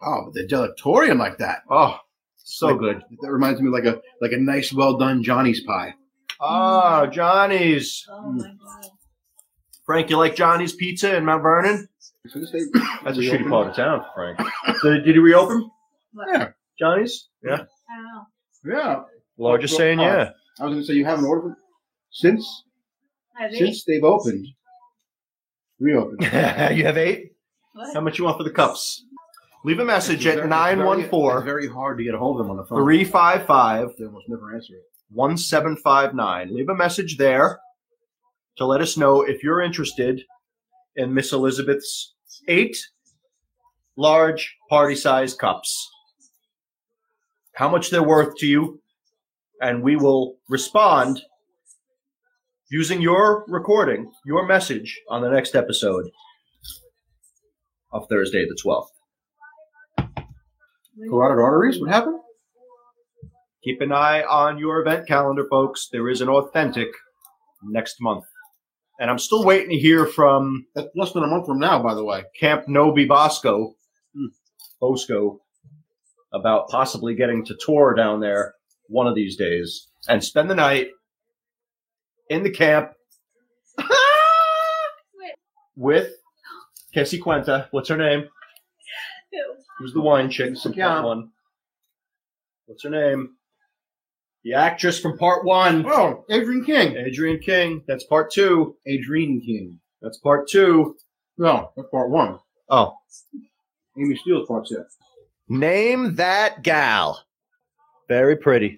oh, but the delectorium like that. Oh, so Like- good. That reminds me of like a like a nice, well done Johnny's pie. Ah, Johnny's. Oh my god. Frank, you like Johnny's Pizza in Mount Vernon? That's a reopened- shitty part of town, Frank. did, did he reopen What? Yeah, Johnny's? Yeah. Yeah. Yeah. Largest saying yeah. I was going to say you haven't ordered since Have they? since they've opened, reopened. you have eight? What? How much you want for the cups? Leave a message at it's very- 914 very hard to get a hold of them on the phone. 355 They almost never answer it. 1759. Leave a message there to let us know if you're interested in Miss Elizabeth's eight large party sized cups. How much they're worth to you, and we will respond using your recording, your message on the next episode of Thursday the 12th. Carotid arteries. What happened? Keep an eye on your event calendar, folks. There is an authentic next month. And I'm still waiting to hear from That's less than a month from now, by the way. Camp No-Be-Bo-Sco, Hmm. Bosco, about possibly getting to tour down there one of these days and spend the night in the camp with Cassie Quenta. What's her name? Who's the wine chick from Yeah. part one? What's her name? The actress from part one. Oh, Adrienne King. Adrienne King. That's part two. Adrienne King. That's part two. No, that's part one. Oh. Amy Steel's part two. Name that gal. Very pretty.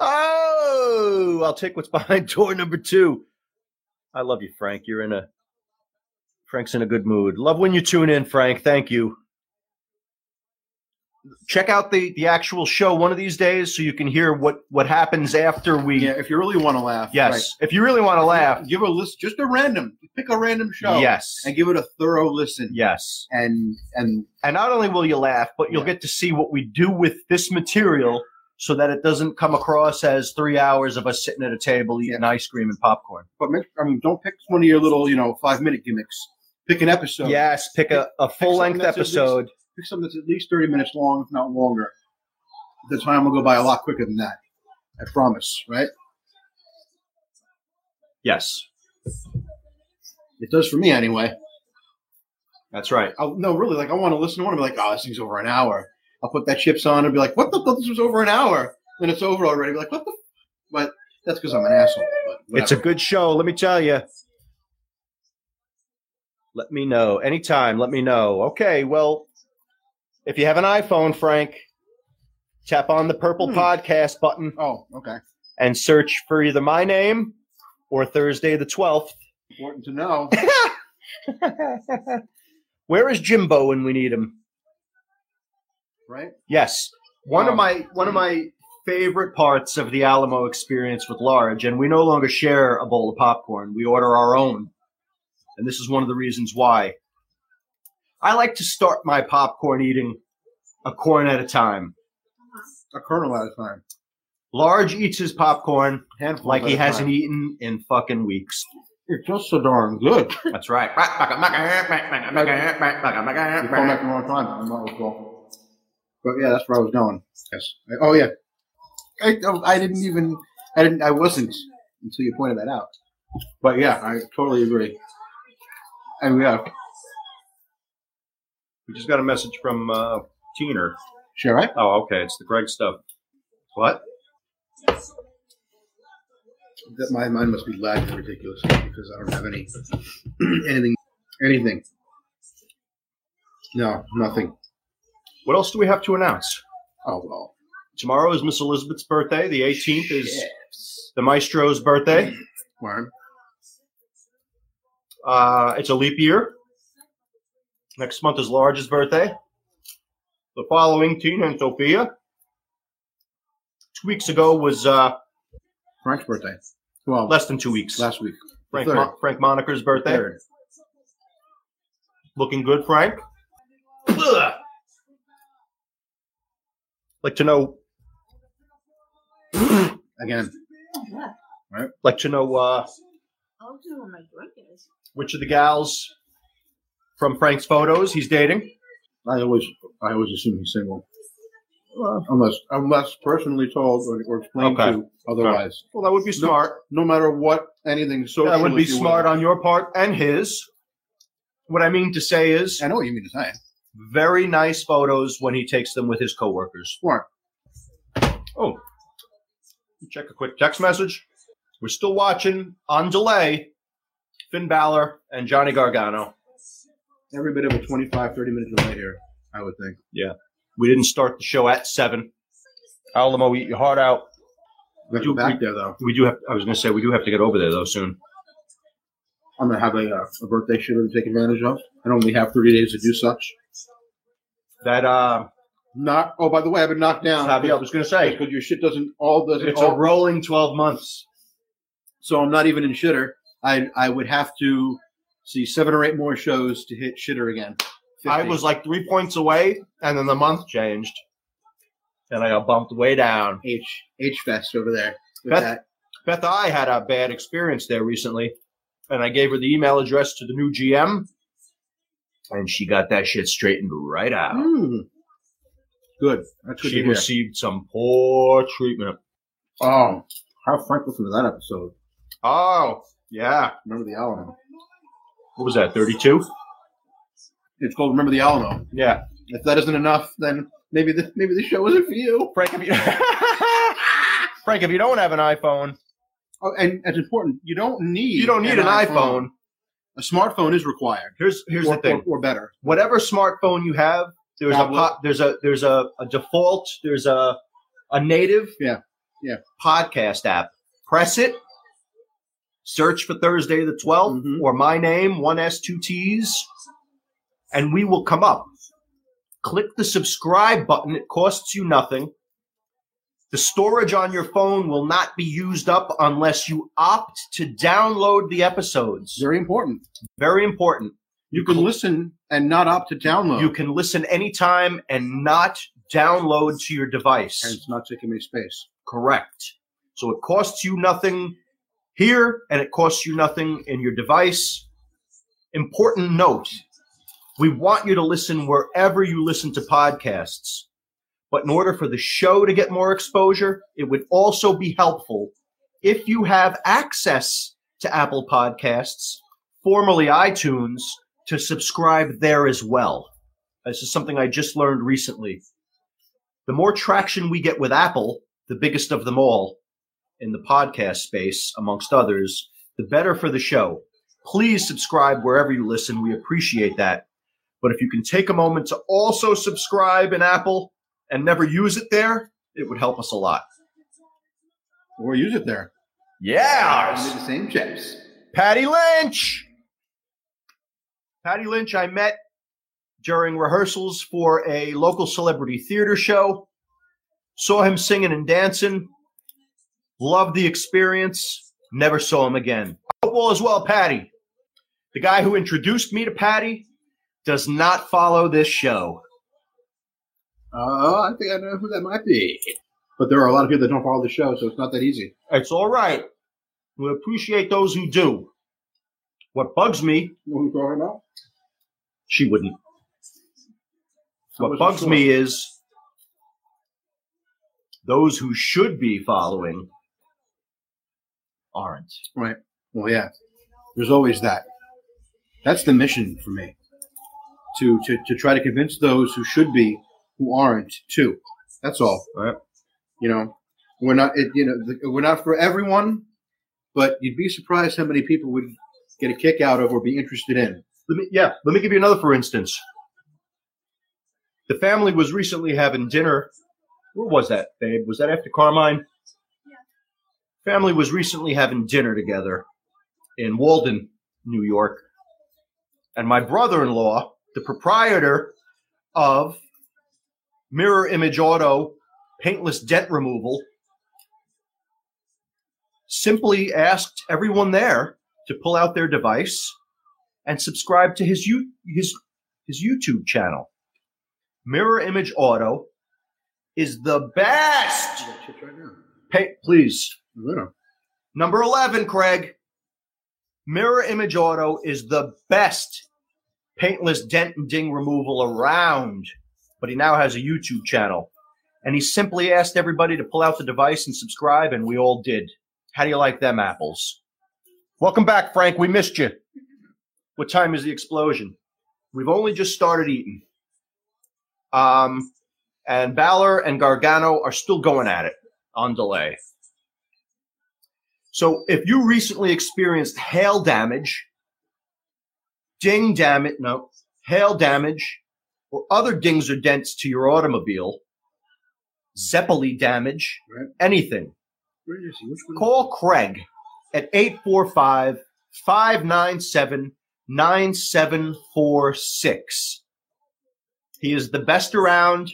Oh, I'll take what's behind door number two. I love you, Frank. You're in a Frank's in a good mood. Love when you tune in, Frank. Thank you. Check out the the actual show one of these days so you can hear what what happens after we. Yeah, if you really want to laugh. Yes, if you really want to laugh. Give a list, just a random. Pick a random show. Yes, And give it a thorough listen. yes. And and And not only will you laugh, but you'll Yeah. get to see what we do with this material so that it doesn't come across as three hours of us sitting at a table eating ice cream and popcorn. but make, I mean, don't pick one of your little, you know, five minute gimmicks. Pick an episode. yes, pick a, a full length something that's at least- episode. Pick something that's at least thirty minutes long, if not longer. The time will go by a lot quicker than that. I promise. Right? Yes. It does for me anyway. That's right. I'll, no, really, like I want to listen to one and be like, oh, this thing's over an hour. I'll put that chips on and be like, what the fuck? This was over an hour. And it's over already. Be like, what the? F-? But that's because I'm an asshole. It's a good show, let me tell you. Let me know. Anytime, let me know. Okay, well, if you have an iPhone, Frank, tap on the purple Hmm. podcast button Oh, okay. and search for either my name or Thursday the 12th. Important to know. Where is Jimbo when we need him? Right? Yes. One of Um, my one of my favorite parts of the Alamo experience with Large, and we no longer share a bowl of popcorn. We order our own. And this is one of the reasons why. I like to start my popcorn eating a corn at a time. A kernel at a time. Large eats his popcorn Handful like at he a hasn't time. eaten in fucking weeks. It's just so darn good. That's right. You called back the wrong time. I'm not recall. But yeah, that's where I was going. Yes. Oh yeah. I, oh, I didn't even. I didn't. I wasn't until you pointed that out. But yeah, I totally agree. And we yeah, We just got a message from uh, Teener. sure, right? Oh, okay. It's the Greg stuff. What? That my mind must be lagging ridiculously because I don't have any anything anything. No, nothing. What else do we have to announce? Oh well. Tomorrow is Miss Elizabeth's birthday. The 18th is Yes. the Maestro's birthday. Worm. Uh, it's a leap year. Next month is Large's birthday. The following, Tina and Sophia. Two weeks ago was uh, Frank's birthday. Well, less than two weeks. last week. Frank. Mo- Frank Moniker's birthday. Third. Looking good, Frank. Like to know, Again. Right. like to know uh, I'll do what my drink is. which of the gals from Frank's photos he's dating. I always, I always assume he's single, unless, unless personally told or, or explained Okay. to otherwise. Well, that would be smart. No matter what anything social. that would be smart will. on your part and his. What I mean to say is, I know what you mean to say. very nice photos when he takes them with his coworkers. Smart. Oh, check a quick text message. We're still watching on delay Finn Balor and Johnny Gargano. Every bit of a 25, 30 minute delay here, I would think. Yeah. We didn't start the show at seven. Alamo, eat your heart out. We have do- to back we- there though. We do have. I was going to say we do have to get over there though soon. I'm gonna have a, uh, a birthday shitter to take advantage of, and only have 30 days to do such. That uh, Not. Oh, by the way, I've been knocked down. I was going to say because your shit doesn't all doesn't it's all, a rolling twelve months. so I'm not even in shitter. I I would have to see seven or eight more shows to hit shitter again. 50. I was like three points away, and then the month changed, and I got bumped way down. H H fest over there. With Beth- that. Beth I had a bad experience there recently, and I gave her the email address to the new GM, and she got that shit straightened right out. Hmm. Good. That's good She received some poor treatment. Oh, how Frank listened to that episode. Oh, yeah. Remember the Alamo? What was that, 32? It's called Remember the Alamo. Yeah. If that isn't enough, then maybe the maybe the show isn't for you. Frank, if you, Frank, if you don't have an iPhone, Oh, and it's important. You don't need you don't need an iPhone. A smartphone is required. Here's here's or, the thing. or, or better. whatever smartphone you have, there's a Tablet. po- there's a there's a, a default there's a a native Yeah. Yeah. podcast app. Press it. Search for Thursday the 12th Mhm. or my name one S two T's, and we will come up. Click the subscribe button. It costs you nothing. The storage on your phone will not be used up unless you opt to download the episodes. Very important. Very important. You can listen and not opt to download. You can listen anytime and not download to your device. and it's not taking any space. Correct. So it costs you nothing here and it costs you nothing in your device. Important note we want you to listen wherever you listen to podcasts. But in order for the show to get more exposure, it would also be helpful if you have access to Apple Podcasts, formerly iTunes, to subscribe there as well. This is something I just learned recently. The more traction we get with Apple, the biggest of them all in the podcast space, amongst others, the better for the show. Please subscribe wherever you listen. We appreciate that. But if you can take a moment to also subscribe in Apple and never use it there, it would help us a lot. Or use it there. Yeah. Under the same chips. Patty Lynch. Patty Lynch, I met during rehearsals for a local celebrity theater show. Saw him singing and dancing. Loved the experience. Never saw him again. Hope all is well, Patty. The guy who introduced me to Patty does not follow this show. Uh, I think I know who that might be. But there are a lot of people that don't follow the show, so it's not that easy. It's all right. We appreciate those who do. What bugs me, You who we're talking about? she wouldn't. What bugs me is those who should be following aren't. Right. Well, yeah. There's always that. That's the mission for me. To, to, to try to convince those who should be, who aren't, too. That's all. Right. You know, we're not, it, you know, the, we're not for everyone, but you'd be surprised how many people would get a kick out of or be interested in. Let me, yeah, let me give you another for instance. The family was recently having dinner. Where was that, babe? Was that after Carmine? Family was recently having dinner together in Walden, New York. And my brother in law, the proprietor of Mirror Image Auto Paintless Dent Removal, simply asked everyone there to pull out their device and subscribe to his his his YouTube channel. Mirror Image Auto is the best. right please, Know. number eleven, Craig. Mirror Image Auto is the best paintless dent and ding removal around, but he now has a YouTube channel, and he simply asked everybody to pull out the device and subscribe, and we all did. How do you like them apples? Welcome back, Frank. We missed you. What time is the explosion? We've only just started eating. Um, and Balor and Gargano are still going at it on delay. So if you recently experienced hail damage, ding damage, no, hail damage, or other dings or dents to your automobile, Zeppeli damage, Right. anything, Where is he? Which one? call Craig at 845 597 9746. He is the best around.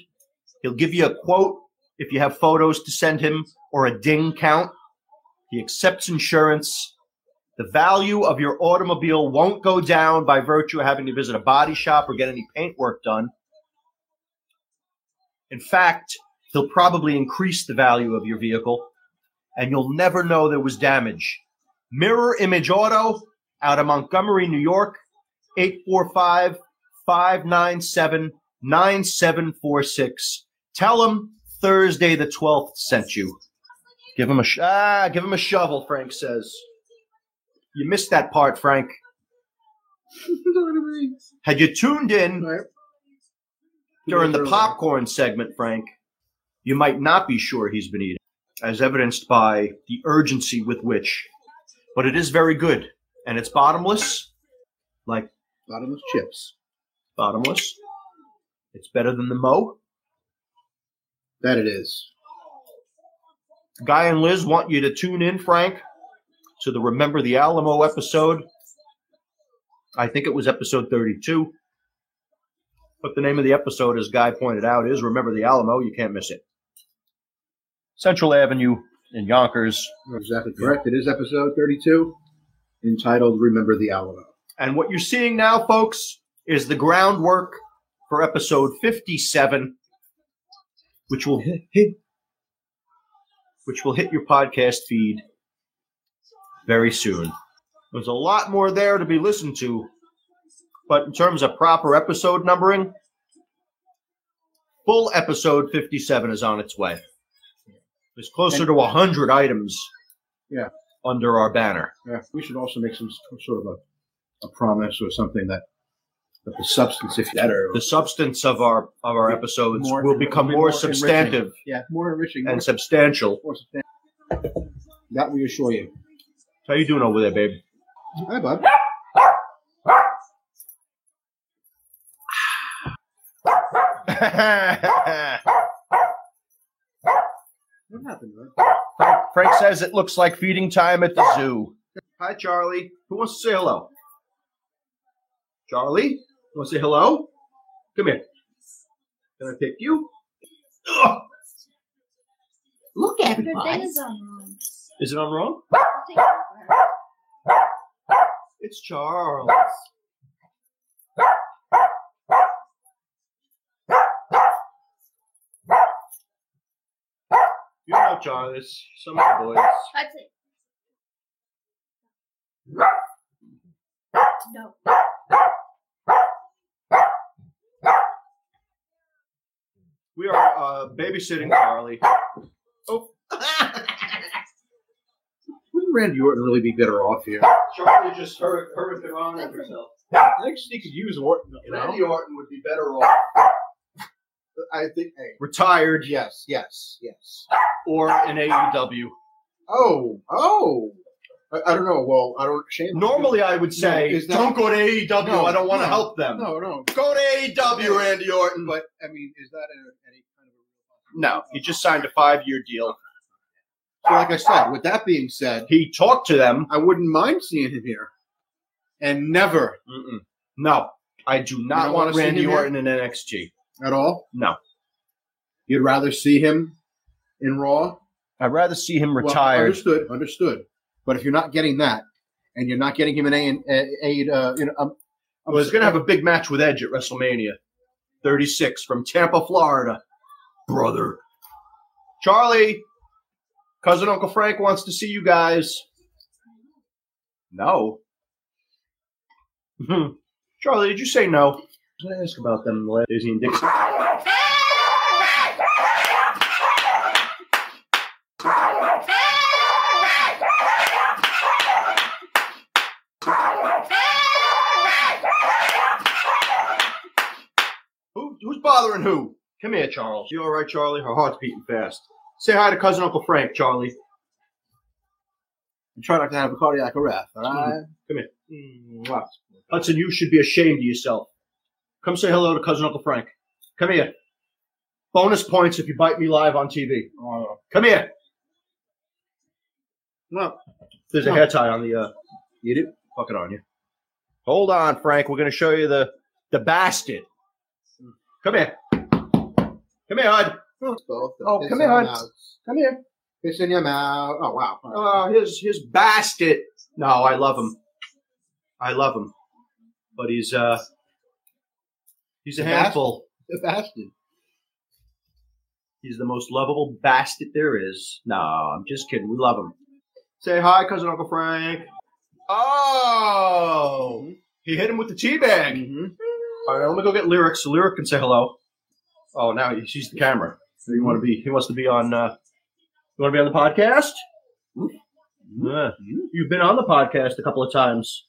He'll give you a quote if you have photos to send him or a ding count. He accepts insurance. The value of your automobile won't go down by virtue of having to visit a body shop or get any paint work done. In fact, he'll probably increase the value of your vehicle and you'll never know there was damage. Mirror Image Auto out of Montgomery, New York, 845 597 9746. Tell them Thursday the 12th sent you. Give him a sh- ah, give him a shovel, Frank says. You missed that part, Frank. Had you tuned in Right. during the popcorn segment, Frank, you might not be sure he's been eating, as evidenced by the urgency with which. But it is very good, and it's bottomless, like Bottomless chips. bottomless. It's better than the Mo. That it is. Guy and Liz want you to tune in, Frank, to the Remember the Alamo episode. I think it was episode 32. But the name of the episode, as Guy pointed out, is Remember the Alamo. You can't miss it. Central Avenue in Yonkers. You're exactly correct. It is episode 32, entitled Remember the Alamo. And what you're seeing now, folks, is the groundwork for episode 57, which will hit, hit which will hit your podcast feed very soon. There's a lot more there to be listened to, but in terms of proper episode numbering, full episode 57 is on its way. There's closer to 100 items Yeah. under our banner. Yeah, we should also make some sort of a, a promise or something that But the substance, if better, The substance of our of our episodes More- will become more, more substantive yeah, more enriching, more, and substantial. more substantial. That we assure you. How you doing over there, babe? Hi, bud. What happened, man? Frank, Frank says it looks like feeding time at the zoo. Hi, Charlie. Who wants to say hello? Charlie? You want to say hello? Come here. Can I pick you? Ugh. Look at The thing is on wrong. Is it on wrong? I'll take it for her. It's Charles. You know Charlie. It's some of the boys. I'll take No. We are uh, babysitting Charlie. Oh. Wouldn't Randy Orton really be better off here? Charlie just heard, heard it on herself. I think she could use Orton. You know? Randy Orton would be better off I think. Hey, retired yes, yes, yes. or an AEW. Oh, oh. I, I don't know. Well, I don't. Shame. Normally, I would say, No, is that- don't go to AEW. No, I don't want to no, help them. No, no. Go to AEW, Randy Orton. But I mean, is that a, any kind of a? No, he just signed a five-year deal. So, like I said, with that being said, He talked to them. I wouldn't mind seeing him here, and never Mm-mm. No, I do not don't want wanna see Randy him here? Orton in NXT. at all. No, You'd rather see him in Raw. I'd rather see him Well, retired. understood, understood. But if you're not getting that, and you're not getting him in aid, uh, you know, um, well, he's going to have a big match with Edge at WrestleMania 36 from Tampa, Florida. Brother. Charlie, cousin Uncle Frank wants to see you guys. No. Hmm. Charlie, did you say no? I was going to ask about them, Daisy and Dixie. Bothering who? Come here, Charles. You all right, Charlie? Her heart's beating fast. Say hi to cousin Uncle Frank, Charlie. and try not to have a cardiac arrest. All right. Come here. Mwah. Hudson, you should be ashamed of yourself. Come say hello to cousin Uncle Frank. Come here. Bonus points if you bite me live on TV. Oh, Come here. no. There's a hair tie on the. uh You do? Fuck it on you. Hold on, Frank. We're gonna show you the the bastard. Come here. Come here, Hud. Both. Oh, come here, Hud. Come here. Piss in your mouth. Oh, wow. Oh, his his bastard. No, I love him. I love him, but he's uh he's a The handful. The bastard. He's the most lovable bastard there is. No, I'm just kidding. We love him. Say hi, cousin Uncle Frank. Oh, he hit him with the tea bag. Mm-hmm. All right, let me go get Lyric so Lyric can say hello. Oh, now he sees the camera. So you want to be? He wants to be on. Uh, you want to be on the podcast? Yeah. You've been on the podcast a couple of times.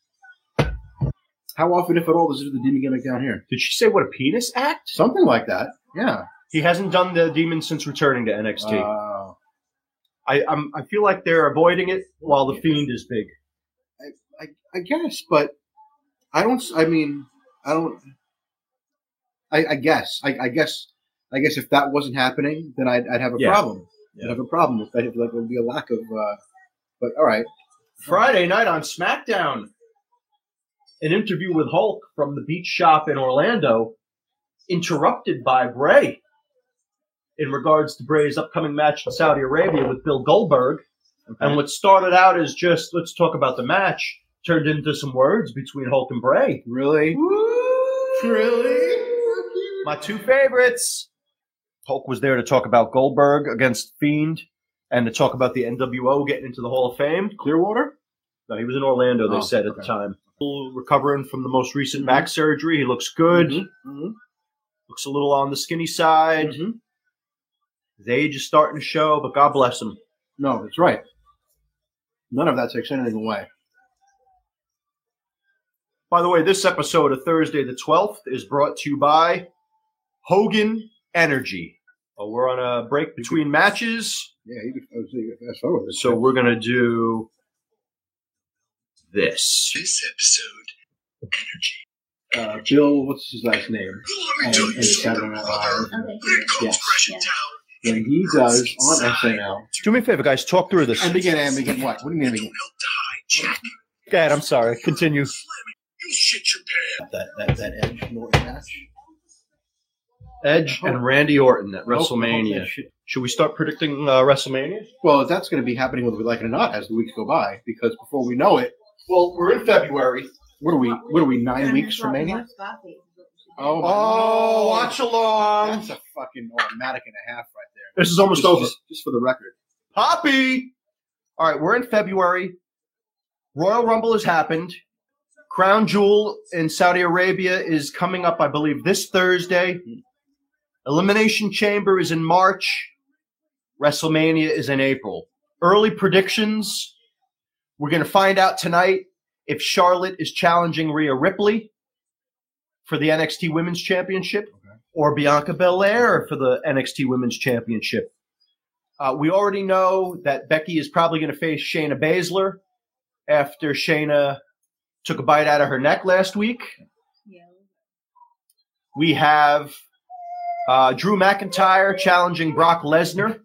How often, if at all, does the demon gimmick down here? Did she say what a penis act? Something like that. Yeah. He hasn't done the demon since returning to NXT. Uh, I I'm, I feel like they're avoiding it while the fiend is big. I, I guess, but I don't. I mean, I don't. I, I guess. I, I guess. I guess if that wasn't happening, then I'd, I'd have a Yeah. problem. Yeah. I'd have a problem with that. Like there would be a lack of. Uh, but all right. Friday night on SmackDown, an interview with Hulk from the beach shop in Orlando, interrupted by Bray in regards to Bray's upcoming match in Saudi Arabia with Bill Goldberg. And what started out as just let's talk about the match turned into some words between Hulk and Bray. Really? Really? My two favorites. Hulk was there to talk about Goldberg against Fiend and to talk about the NWO getting into the Hall of Fame. Clearwater? No, he was in Orlando, they Oh, said at the time. Recovering from the most recent back surgery. He looks good. Mm-hmm. Looks a little on the skinny side. Mm-hmm. His age is starting to show, but God bless him. No, that's right. None of that takes anything away. By the way, this episode of Thursday the 12th is brought to you by Hogan Energy. Oh, we're on a break between matches, Yeah, you could, I was saying, fast forward this. so we're going to do this. This episode, energy. uh, Bill, what's his last name? And, and you something, Saturday Night brother. Live. Okay. When Yes. Yeah. When he does on SNL. Do me a favor, guys. Talk through this. And begin, and begin what? What do you mean don't begin? help Jack. Dad, I'm sorry. Continue. You shit your pants. That, that, that Edge Norton match? Edge and Randy Orton at Oh, WrestleMania. Should we start predicting uh, WrestleMania? Well, that's going to be happening whether we like it or not as the weeks go by, because before we know it, Well, we're in February. what are we? What are we? Nine weeks that's from what Mania? Mark Scarface is what we should do. Oh, my Oh, watch along. That's a fucking automatic and a half right there. This is almost Just, over. just, just for the record. Poppy. All right, we're in February. Royal Rumble has happened. Crown Jewel in Saudi Arabia is coming up, I believe, this Thursday. Elimination Chamber is in March. WrestleMania is in April. Early predictions. We're going to find out tonight if Charlotte is challenging Rhea Ripley for the NXT Women's Championship or Bianca Belair for the NXT Women's Championship. Uh, we already know that Becky is probably going to face Shayna Baszler after Shayna took a bite out of her neck last week. Yeah. We have uh, Drew McIntyre challenging Brock Lesnar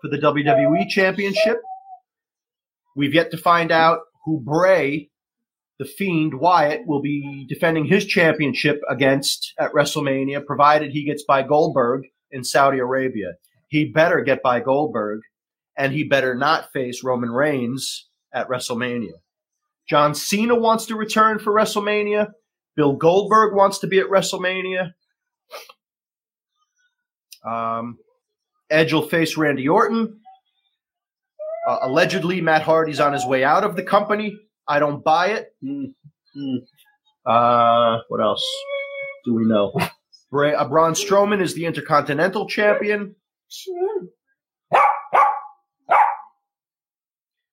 for the WWE Championship. We've yet to find out who Bray, the Fiend Wyatt, will be defending his championship against at WrestleMania, provided he gets by Goldberg in Saudi Arabia. He better get by Goldberg, and he better not face Roman Reigns at WrestleMania. John Cena wants to return for WrestleMania. Bill Goldberg wants to be at WrestleMania. Um, Edge will face Randy Orton. Uh, allegedly, Matt Hardy's on his way out of the company. I don't buy it. Hmm. Hmm. Uh, what else do we know? Bra- uh, Braun Strowman is the Intercontinental Champion.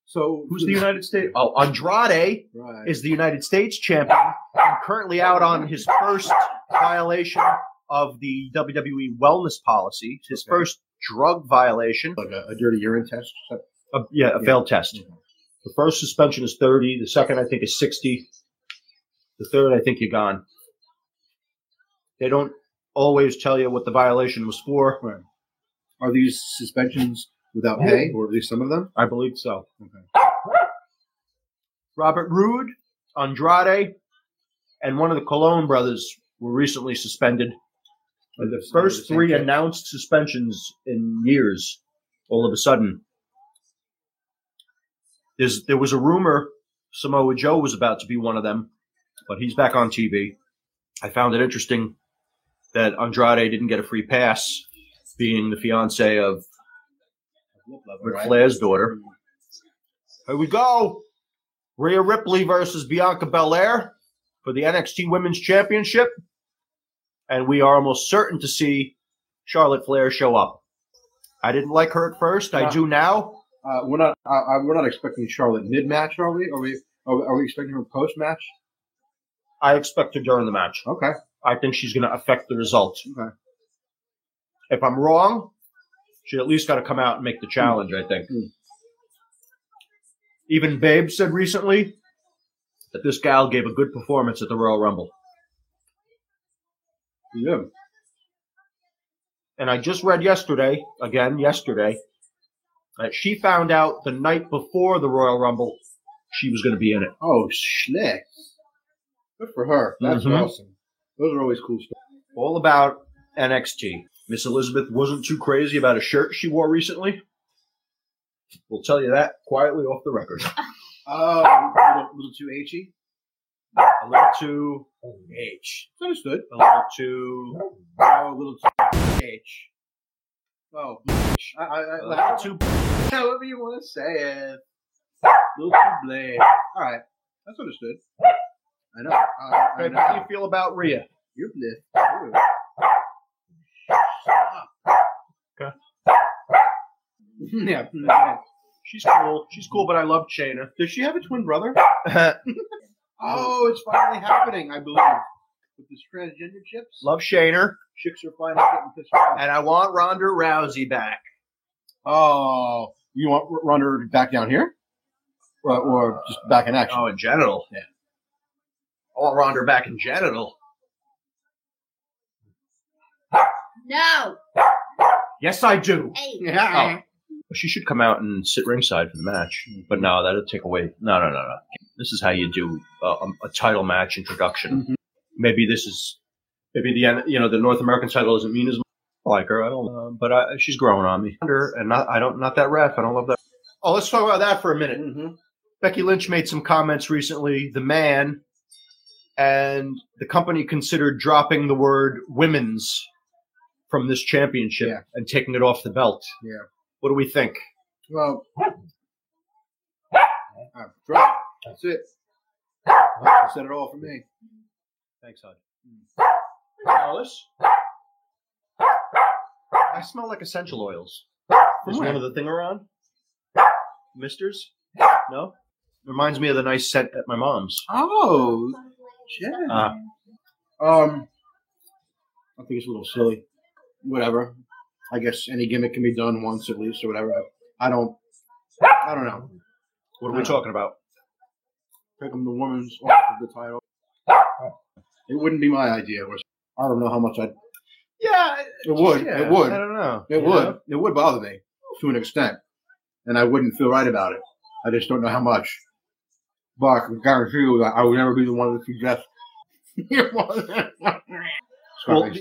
So Who's the United States? Oh, Andrade Right. is the United States champion and currently out on his first violation of the WWE wellness policy, his Okay. first drug violation. like a, a dirty urine test? Uh, yeah, a Yeah. failed test. Mhm. The first suspension is 30. The second, I think, is 60. The third, I think, you're gone. They don't always tell you what the violation was for. Right. Are these suspensions without pay, or at least some of them? I believe so. Okay. Robert Roode, Andrade, and one of the Colón brothers were recently suspended. The first three announced suspensions in years, all of a sudden. There's, there was a rumor Samoa Joe was about to be one of them, but he's back on TV. I found it interesting that Andrade didn't get a free pass, being the fiance of Ric. Flair's daughter. Here we go. Rhea Ripley versus Bianca Belair for the NXT Women's Championship. And we are almost certain to see Charlotte Flair show up. I didn't like her at first. I do now. Uh, we're not. Uh, we're not expecting Charlotte mid match, are we? Are we? Are we, are we expecting her post match? I expect her during the match. Okay. I think she's going to affect the result. Okay. If I'm wrong, she at least got to come out and make the challenge, I think. Hmm. Even Babe said recently that this gal gave a good performance at the Royal Rumble. Yeah. And I just read yesterday, again yesterday, that she found out the night before the Royal Rumble she was going to be in it. Oh, schlick. Good for her. That's Mhm. awesome. Those are always cool stuff. All about NXT. Miss Elizabeth wasn't too crazy about a shirt she wore recently. We'll tell you that quietly off the record. Oh, a little, little too H-y. A little too H. It's understood. A little too. Oh, a little too H. Oh, H. I, I, A I, little too. however you want to say it. A little too blade. All right. That's understood. I know. Uh, I Craig, how do you feel about Rhea? You're blitz. Okay. yeah. She's cool. She's cool, but I love Shayna. Does she have a twin brother? Oh, it's finally happening, I believe. With this transgender chips, Love Shaner, chicks are finally getting pissed off. and I want Ronda Rousey back. Oh, you want Ronda back down here, or, or just back in action? Oh, in genital. Yeah. I want Ronda back in genital. No. Yes, I do. Hey. Yeah. Oh. She should come out and sit ringside for the match. But no, that'll take away. No, no, no, no. This is how you do uh, a, a title match introduction. Mhm. Maybe this is maybe the you know the North American title doesn't mean as much. I like her. I don't know, but I, she's growing on me. And not I don't not that ref. I don't love that. Oh, let's talk about that for a minute. Mm-hmm. Becky Lynch made some comments recently. The man and the company considered dropping the word "women's" from this championship Yeah. and taking it off the belt. Yeah. What do we think? Well, uh, drop. That's it. That said it all for me. Thanks, Hud. Alice? I smell like essential oils. From Is where? one of the thing around? Misters? No? Reminds me of the nice scent at my mom's. Oh, yeah. Uh, Um, I think it's a little silly. Whatever. I guess any gimmick can be done once at least, or whatever. I don't. I don't know. what are we talking about? Pick them the woman's off of the title. It wouldn't be my idea. Or I don't know how much I'd. Yeah, It would. yeah, It would. I don't know. It You would. know? It would bother me to an extent, and I wouldn't feel right about it. I just don't know how much. But I can guarantee you that I would never be the one to suggest. Well,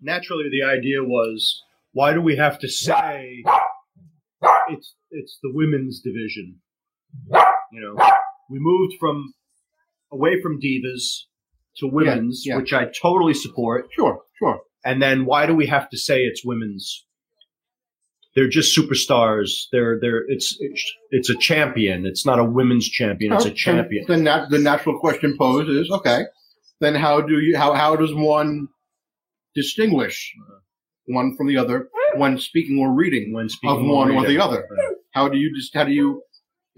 naturally the idea was why do we have to say it's it's the women's division? You know we moved from away from divas to women's yeah. which i totally support. Sure, sure. and then why do we have to say it's women's? They're just superstars. They're they're it's it's a champion. It's not a women's champion. It's a champion Then that, the natural question posed is okay. Then how do you how how does one distinguish one from the other when speaking or reading when of one or reading. the other? How do you just how do you?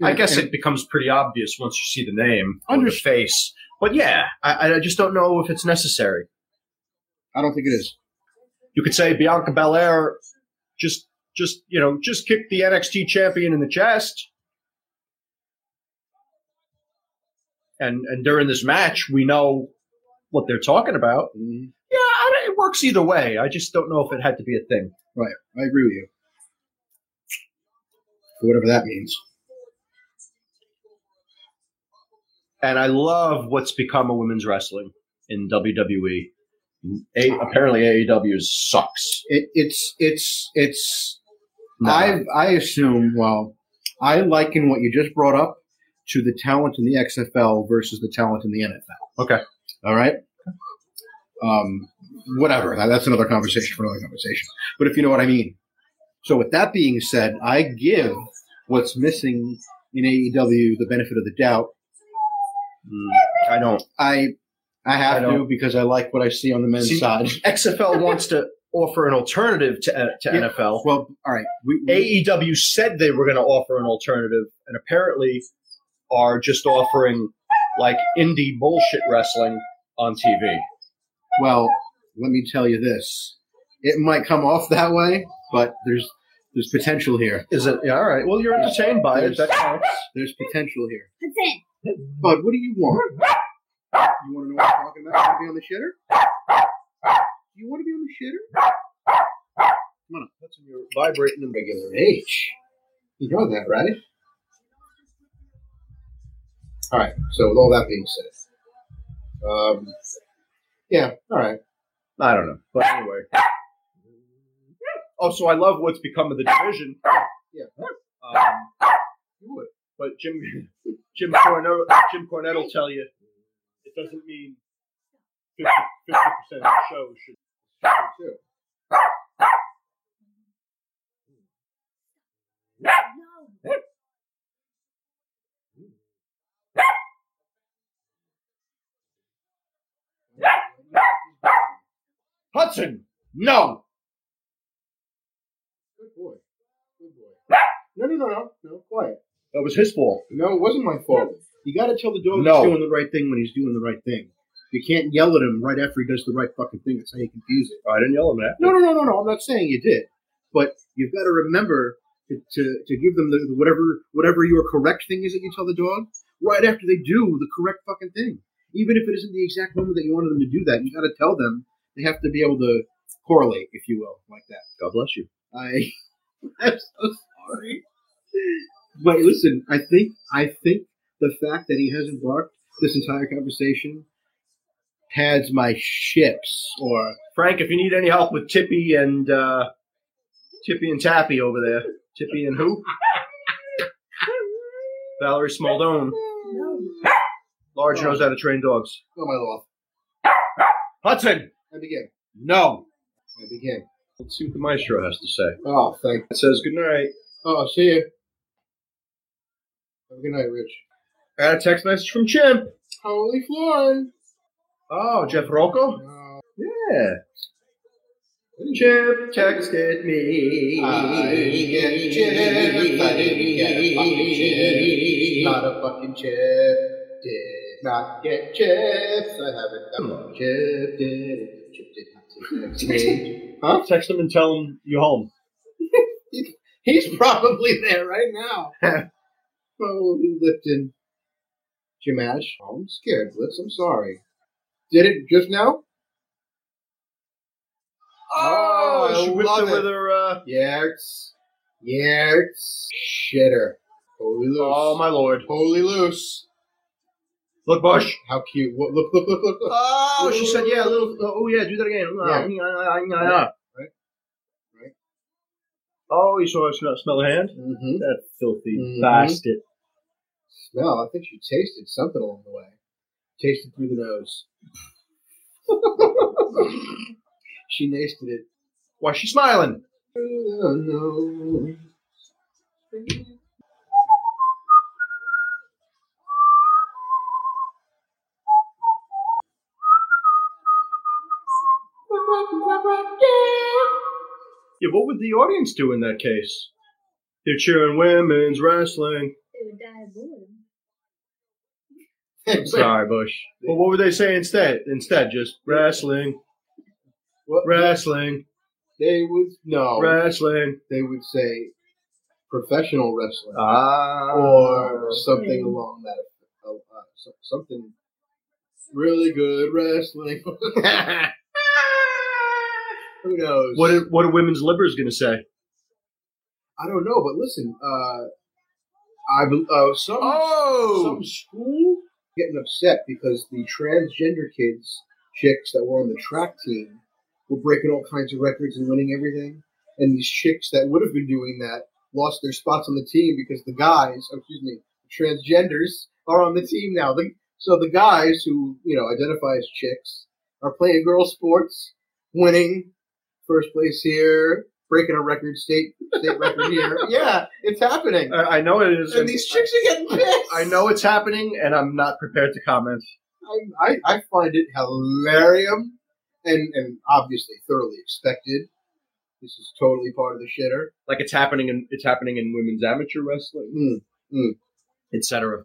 I guess it becomes pretty obvious once you see the name or the Under- face. But yeah, I, I just don't know if it's necessary. I don't think it is. You could say Bianca Belair just, just you know, just kicked the NXT champion in the chest, and and during this match, we know what they're talking about. Mhm. Yeah, I, don't- it works either way. I just don't know if it had to be a thing. Right, I agree with you. Whatever that means. And I love what's become of women's wrestling in WWE. A, apparently, AEW sucks. It, it's it's it's. No. I I assume. Well, I liken what you just brought up to the talent in the XFL versus the talent in the NFL. Okay. All right. Um, whatever. That, that's another conversation for another conversation. But if you know what I mean. So with that being said, I give what's missing in AEW the benefit of the doubt. Mm, I don't. I I have I to because I like what I see on the men's See- side. XFL wants to offer an alternative to, uh, to Yeah. NFL. Well, all right. We, we, AEW said they were going to offer an alternative, and apparently are just offering like indie bullshit wrestling on TV. Well, let me tell you this. It might come off that way, but there's there's potential here. Is it yeah, all right? Well, you're entertained by it. That counts. There's potential here. That's it. Bud, what do you want? You want to know what I'm talking about? You want to be on the shitter? You want to be on the shitter? That's when you're vibrating in Regular age. You know that, right? All right. So with all that being said, um, yeah. All right. I don't know, but anyway. Oh, so I love what's become of the division. Yeah. Um, but Jim Jim Cornette Jim Cornette will tell you it doesn't mean 50 percent of the show should. Too. Hudson, no. Good boy. Good boy. No, no, no, no, quiet. That was his fault. No, it wasn't my fault. You got to tell the dog No. he's doing the right thing when he's doing the right thing. You can't yell at him right after he does the right fucking thing. That's how you confuse it. I didn't yell at him. No, no, no, no, no. I'm not saying you did, but you've got to remember to, to, to give them the whatever whatever your correct thing is that you tell the dog right after they do the correct fucking thing. Even if it isn't the exact moment that you wanted them to do that, you got to tell them they have to be able to correlate, if you will, like that. God bless you. I I'm so sorry. But listen, I think I think the fact that he hasn't barked this entire conversation pads my ships or Frank, if you need any help with Tippy and uh, Tippy and Tappy over there, Tippy and who? Valerie Smaldone. Large knows how to train dogs. oh my lord. Hudson. I begin. No. I begin. Let's see what the maestro has to say. Oh, thank It says good night. Oh, see you. Have a good night, Rich. I got a text message from Chimp. Holy Florin. Oh, Jeff Rocco. Yeah. Chip texted me. I get chips. I didn't get a fucking chip. Not a fucking chip. Did not get chips. I haven't got a chip. Did chip did not take. Huh? Text him and tell him you're home. He's probably there right now. Holy Lipton. Jimash. Oh, I'm scared, Blitz. I'm sorry. Did it just now? Oh, I she whipped it with her. Uh, Yertz. Yertz. Shitter. Holy loose. oh my lord! Holy loose. Look, Bush. How cute. What, look, look, look, look, look. Oh, she said, yeah, a little. Oh, yeah, do that again. Yeah. Yeah. Right. Right. Oh, you saw her smell, smell her hand? Mm-hmm. That filthy Mhm. bastard. Smell. I think she tasted something along the way. Tasted through the nose. she tasted it Why she smiling? through the Yeah, what would the audience do in that case? They're cheering women's wrestling. They would die of boredom. I'm sorry, Bush. Well, what would they say instead? Instead, just wrestling, What? wrestling, They would no. wrestling. They would say professional wrestling Ah. or something along that. Uh, uh, so- something really good wrestling. Who knows? What are, what are women's livers going to say? I don't know, but listen. Uh, I uh, some Oh! some school getting upset because the transgender kids, chicks that were on the track team, were breaking all kinds of records and winning everything, and these chicks that would have been doing that lost their spots on the team because the guys, oh, excuse me, transgenders are on the team now. The, so the guys who you know identify as chicks are playing girls sports, winning first place here, breaking a record state state record here. Yeah, it's happening. I, I know it is. And these chicks are getting pissed. I know it's happening, and I'm not prepared to comment. I, I, I find it hilarious and, and obviously thoroughly expected. This is totally part of the shitter. Like it's happening in it's happening in women's amateur wrestling, Mm, etc.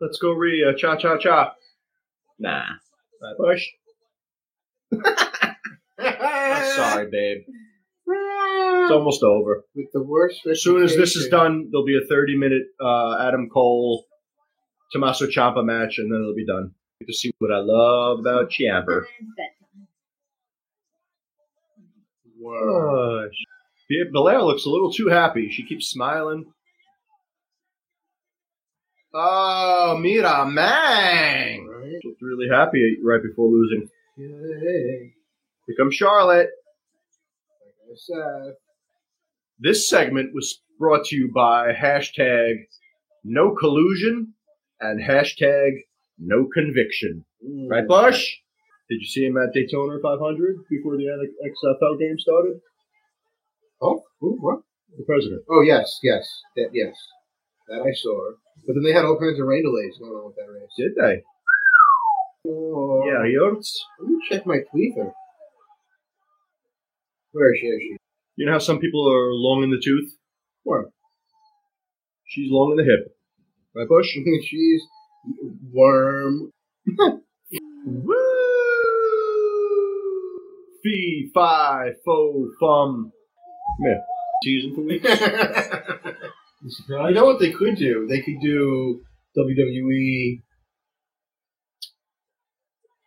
Let's go, Rhea. Cha cha cha. Nah. Right, Bush. I'm sorry, babe. It's almost over. With the worst. As soon as this is done, there'll be a 30 minute uh, Adam Cole, Tommaso Ciampa match, and then it'll be done. Get to see what I love about Ciampa. Whoa. Gosh. Yeah, Belair looks a little too happy. She keeps smiling. Oh, Mira Mang! Really happy right before losing. Yay. Here comes Charlotte. Like I said. This segment was brought to you by hashtag no collusion and hashtag no conviction. Mm. Right, Bush? Did you see him at Daytona 500 before the XFL game started? Oh, ooh, what? The president. Oh, yes, yes, that, yes. That I saw. But then they had all kinds of rain delays going on with that race. Did they? Oh. Yeah, hurts. Let me check my tweeter. Where is she? Is she? You know how some people are long in the tooth? Where? She's long in the hip. Right, Bush? She's worm. Woo! Fee, fi, fo, fum. Come here. Season for weeks. you know what they could do? They could do WWE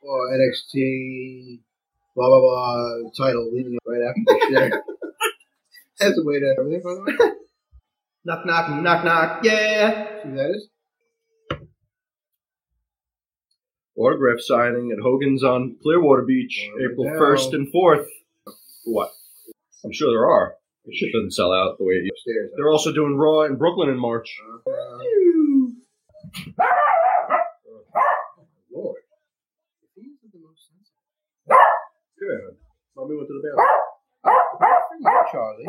or NXT, blah blah blah title leading up right after the shit. That's a way to everything, by the way. knock, knock, knock, knock. Yeah. See who that is? Autograph signing at Hogan's on Clearwater Beach, There we April 1st and 4th. What? I'm sure there are. The shit doesn't sell out the way it used Upstairs. They're also doing Raw in Brooklyn in March. Uh, Lord. He isn't the most sensitive. Good. Mommy went to the bathroom. Yeah, Charlie.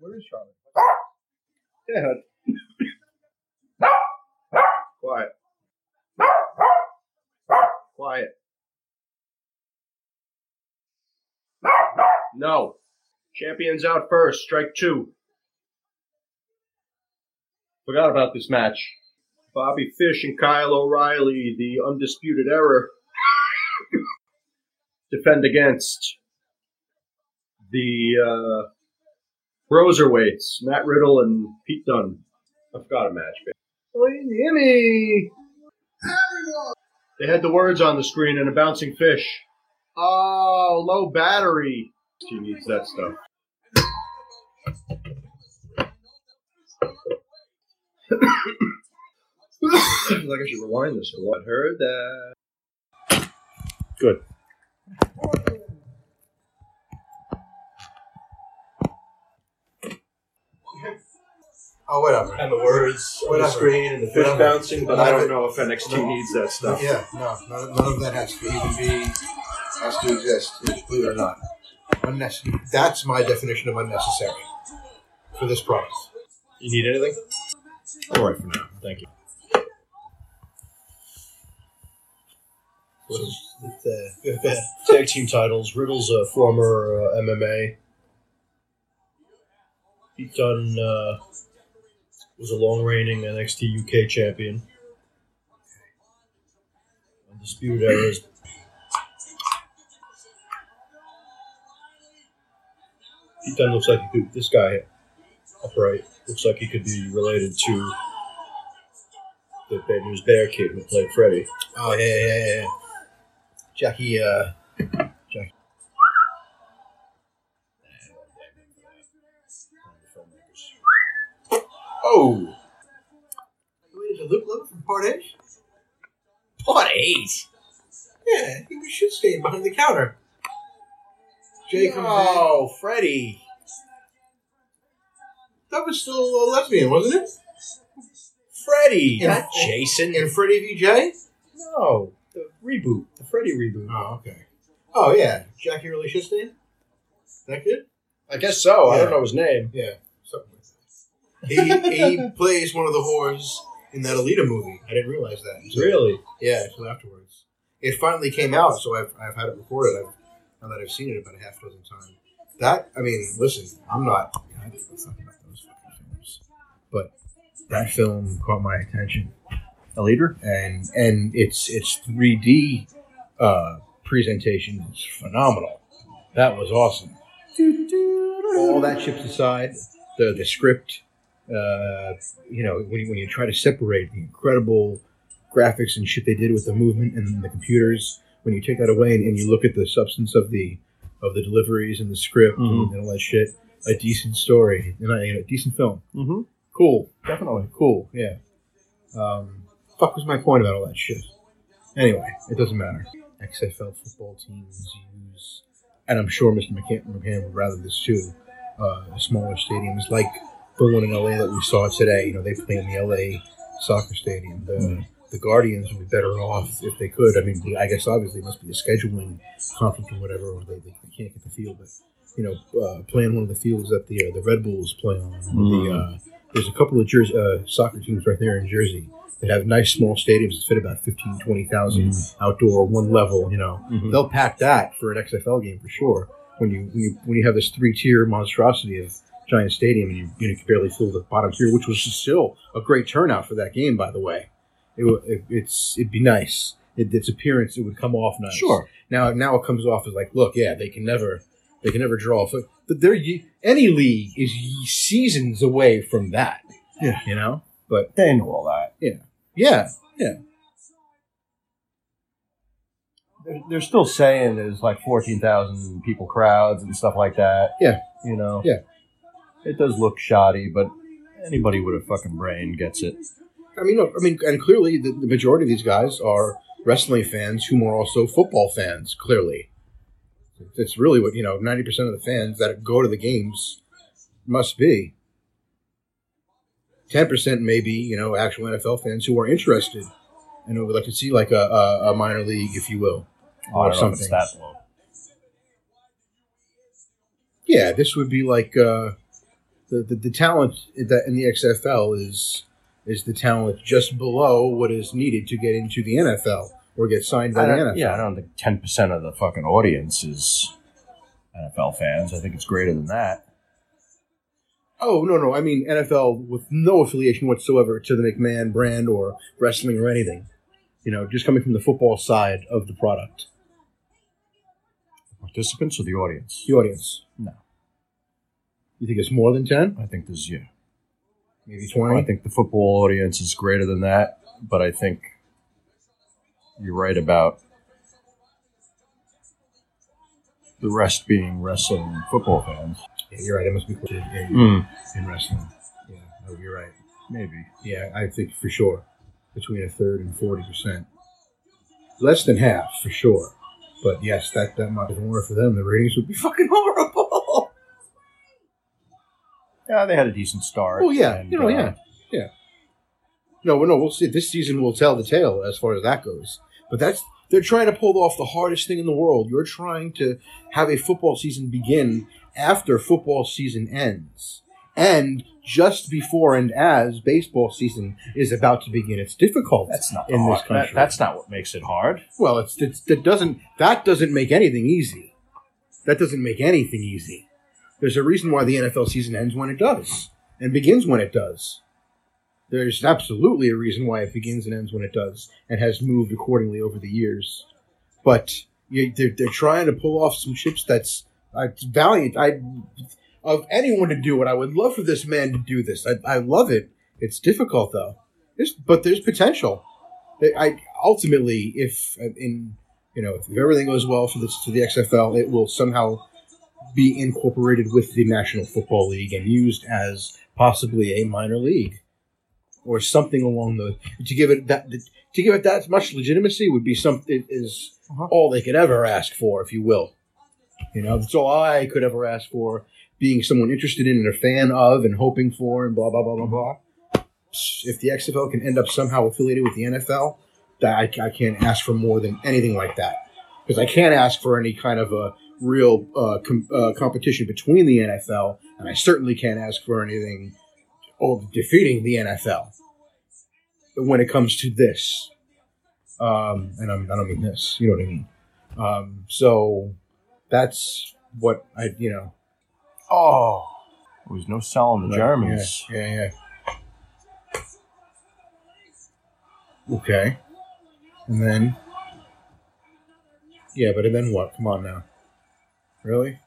Where is Charlie? Yeah. Quiet. Quiet. No. Champions out first. Strike two. Forgot about this match. Bobby Fish and Kyle O'Reilly, the undisputed Era, defend against the uh, Broserweights, Matt Riddle and Pete Dunne. I forgot a match. Jimmy! They had the words on the screen and a bouncing fish. Oh, low battery. She needs that stuff. I feel like I should rewind this a lot. Heard that. Good. Oh, whatever. And the words on the screen and the fish bouncing, but I don't know if NXT needs that stuff. Yeah, no, none, none of that has to even be, has to exist, believe it or not. Unnecessary. That's my definition of unnecessary for this product. You need anything? All right for now. Thank you. With, uh, Tag team titles. Riddle's a former uh, MMA. Pete Dunne uh, was a long reigning NXT UK champion. Undisputed Era's. Pete Dunne looks like he could. This guy, upright, looks like he could be related to the Bad News Bear kid who played Freddy. oh, yeah, yeah, yeah. Jackie, uh, Luke Lowe from Part 8? Part eight. Yeah, he was shit stained behind the counter. Jay comes. Oh, Freddy. That was still a lesbian, wasn't it? Freddy. Yeah. Not Jason. In Freddie v. Jay? no, the reboot. The Freddy reboot. Oh, okay. Oh, yeah. Jackie really shit stained? That good? I guess so. I Yeah. don't know his name. Yeah, something like that. He, he plays one of the whores in that Alita movie. I didn't realize that. until- Really? Yeah, until afterwards. It finally came out, so I've, I've had it recorded. I've, now that I've seen it about a half dozen times. That, I mean, listen, I'm not. I don't give a fuck about those films. But that film caught my attention. Alita? And and its its 3D uh, presentation is phenomenal. That was awesome. All that chips aside, the the script, uh, you know, when you, when you try to separate the incredible graphics and shit they did with the movement and the computers, when you take that away and, and you look at the substance of the of the deliveries and the script and, and all that shit, a decent story and a, a decent film. Mm-hmm. Cool, definitely cool. Yeah. Um, fuck was my point about all that shit? Anyway, it doesn't matter. XFL football teams use, and I'm sure Mr. McCann, McCann would rather this too. Uh, smaller stadiums like the one in LA that we saw today. You know, they play in the LA soccer stadium. The the Guardians would be better off if they could. I mean, I guess obviously it must be a scheduling conflict or whatever, or they, they, they can't get the field. But you know, uh, playing one of the fields that the uh, the Red Bulls play on. The uh, there's a couple of Jersey, uh, soccer teams right there in Jersey that have nice small stadiums that fit about 15, 20,000 outdoor, one level. You know, Mhm. they'll pack that for an XFL game for sure. when you when you when you have this three tier monstrosity of Giant Stadium and you, you know, can barely fill the bottom tier, which was still a great turnout for that game, by the way. It, it it's it'd be nice. It, its appearance it would come off nice. Sure. Now now it comes off as like, look, yeah, they can never they can never draw. But there, any league is seasons away from that. Yeah. you know. But They know all that. yeah, They're, they're still saying there's like 14,000 people crowds and stuff like that. Yeah. You know? Yeah. It does look shoddy, but anybody with a fucking brain gets it. I mean, look, I mean, and clearly the, the majority of these guys are wrestling fans who are also football fans. Clearly, it's really what you know. Ninety percent of the fans that go to the games must be. Ten percent maybe you know actual NFL fans who are interested and who would like to see like a, a, a minor league, if you will, Oh, or don't know if it's something. that. Yeah, this would be like uh, the, the the talent that in the XFL is is the talent just below what is needed to get into the NFL or get signed by the NFL. yeah, I don't think 10% of the fucking audience is NFL fans. I think it's greater than that. Oh no, no, I mean NFL with no affiliation whatsoever to the McMahon brand or wrestling or anything. You know, just coming from the football side of the product, Participants or the audience? the audience. You think it's more than ten? I think there's, yeah. Maybe 20? I think the football audience is greater than that, but I think you're right about the rest being wrestling football fans. Yeah, you're right. It must be close to- yeah, Hmm. in wrestling. Yeah, no, you're right. Maybe. Yeah, I think for sure between a third and forty percent, less than half for sure. But yes, that that much. If it for them, the ratings would be fucking horrible. Yeah, they had a decent start. Oh yeah, and, you know, uh, yeah, yeah. No, no, we'll see. This season will tell the tale as far as that goes. But that's they're trying to pull off the hardest thing in the world. You're trying to have a football season begin after football season ends, and just before and as baseball season is about to begin. It's difficult. That's not in hard. this country. That, that's not what makes it hard. Well, it's, it's that doesn't that doesn't make anything easy. That doesn't make anything easy. There's a reason why the NFL season ends when it does and begins when it does. There's absolutely a reason why it begins and ends when it does and has moved accordingly over the years. But you, they're, they're trying to pull off some chips that's uh, valiant. I of anyone to do it, I would love for this man to do this. I, I love it. It's difficult though. But there's potential. I I- ultimately, if in you know if everything goes well for this to the XFL, it will somehow be incorporated with the National Football League and used as possibly a minor league or something along the to give it that to give it that much legitimacy would be something is uh-huh. all they could ever ask for, if you will. You know, that's all I could ever ask for. Being someone interested in and a fan of and hoping for and blah blah blah blah blah if the XFL can end up somehow affiliated with the NFL, that I, I can't ask for more than anything like that. Because I can't ask for any kind of a real uh, com- uh, competition between the NFL, and I certainly can't ask for anything of defeating the NFL when it comes to this. Um, and I'm, I don't mean this, you know what I mean. Um, so that's what I, you know. Oh, there was no selling the Right, Germans. Yeah, yeah, yeah. Okay. And then. Yeah, but and then what? Come on now. Really?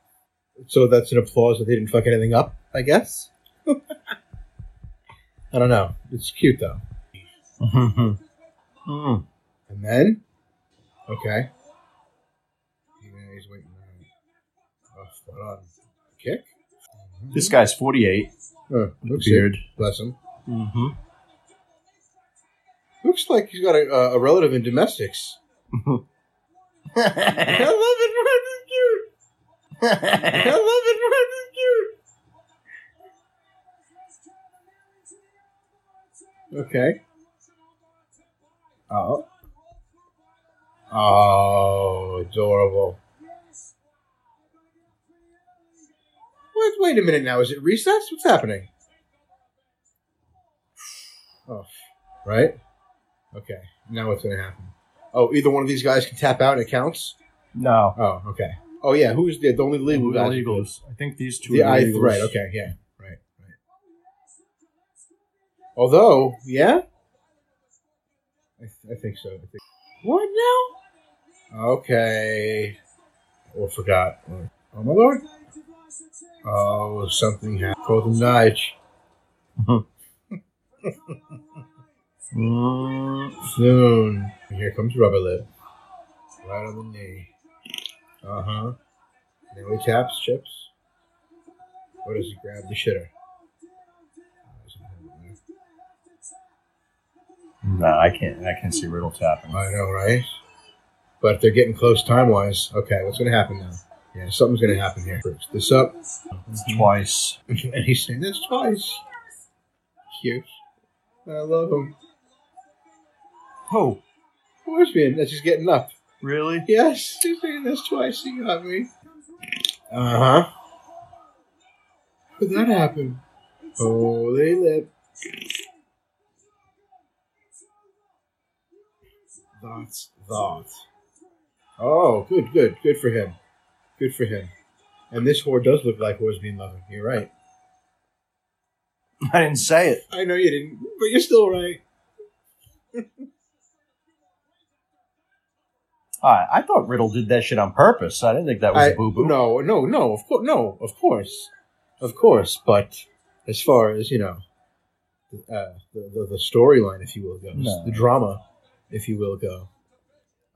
So that's an applause that they didn't fuck anything up, I guess? I don't know. It's cute though. Hmm. And then? Okay. He's waiting. Oh, spot on. Kick? This guy's 48. Oh, looks Beard. it. Bless him. Mm-hmm. Looks like he's got a, a relative in domestics. I love it. Red is cute. I love it. Red is cute. Okay. Oh. Oh, adorable. What? Wait a minute now. Is it recess? What's happening? Oh, right? Okay. Now what's going to happen? Oh, either one of these guys can tap out and it counts? no. Oh, okay. Oh yeah, who's the, the only legal? Illegals. I think these two The are I, right. Okay. Yeah. Right. Right. Although, yeah, I, I think so. I think. What now? Okay. Or forgot. Oh my lord. Oh, something happened. Call them Nige. Mm, Soon. Here comes Rubber Lip. Right on the knee. Uh huh. Now he taps chips. Or does he grab the shitter? no, I can't. I can't see Riddle tapping. I know, right? But they're getting close time wise. Okay, what's going to happen now? Yeah, something's going to happen here. First, this up. Twice. and he's saying this twice. Cute. I love him. Oh, Horseman, that's just getting up. Really? Yes, he's saying this twice. He got me. Uh huh. How did that happen? Holy lip. That's that. Oh, good, good, good for him. Good for him. And this whore does look like Horsebean Lover. You're right. I didn't say it. I know you didn't, but you're still right. I, I thought Riddle did that shit on purpose. I didn't think that was boo boo. No, no, no. Of course, no. Of course, of course. But as far as you know, uh, the the, the storyline, if you will, goes, No. the drama, if you will, go.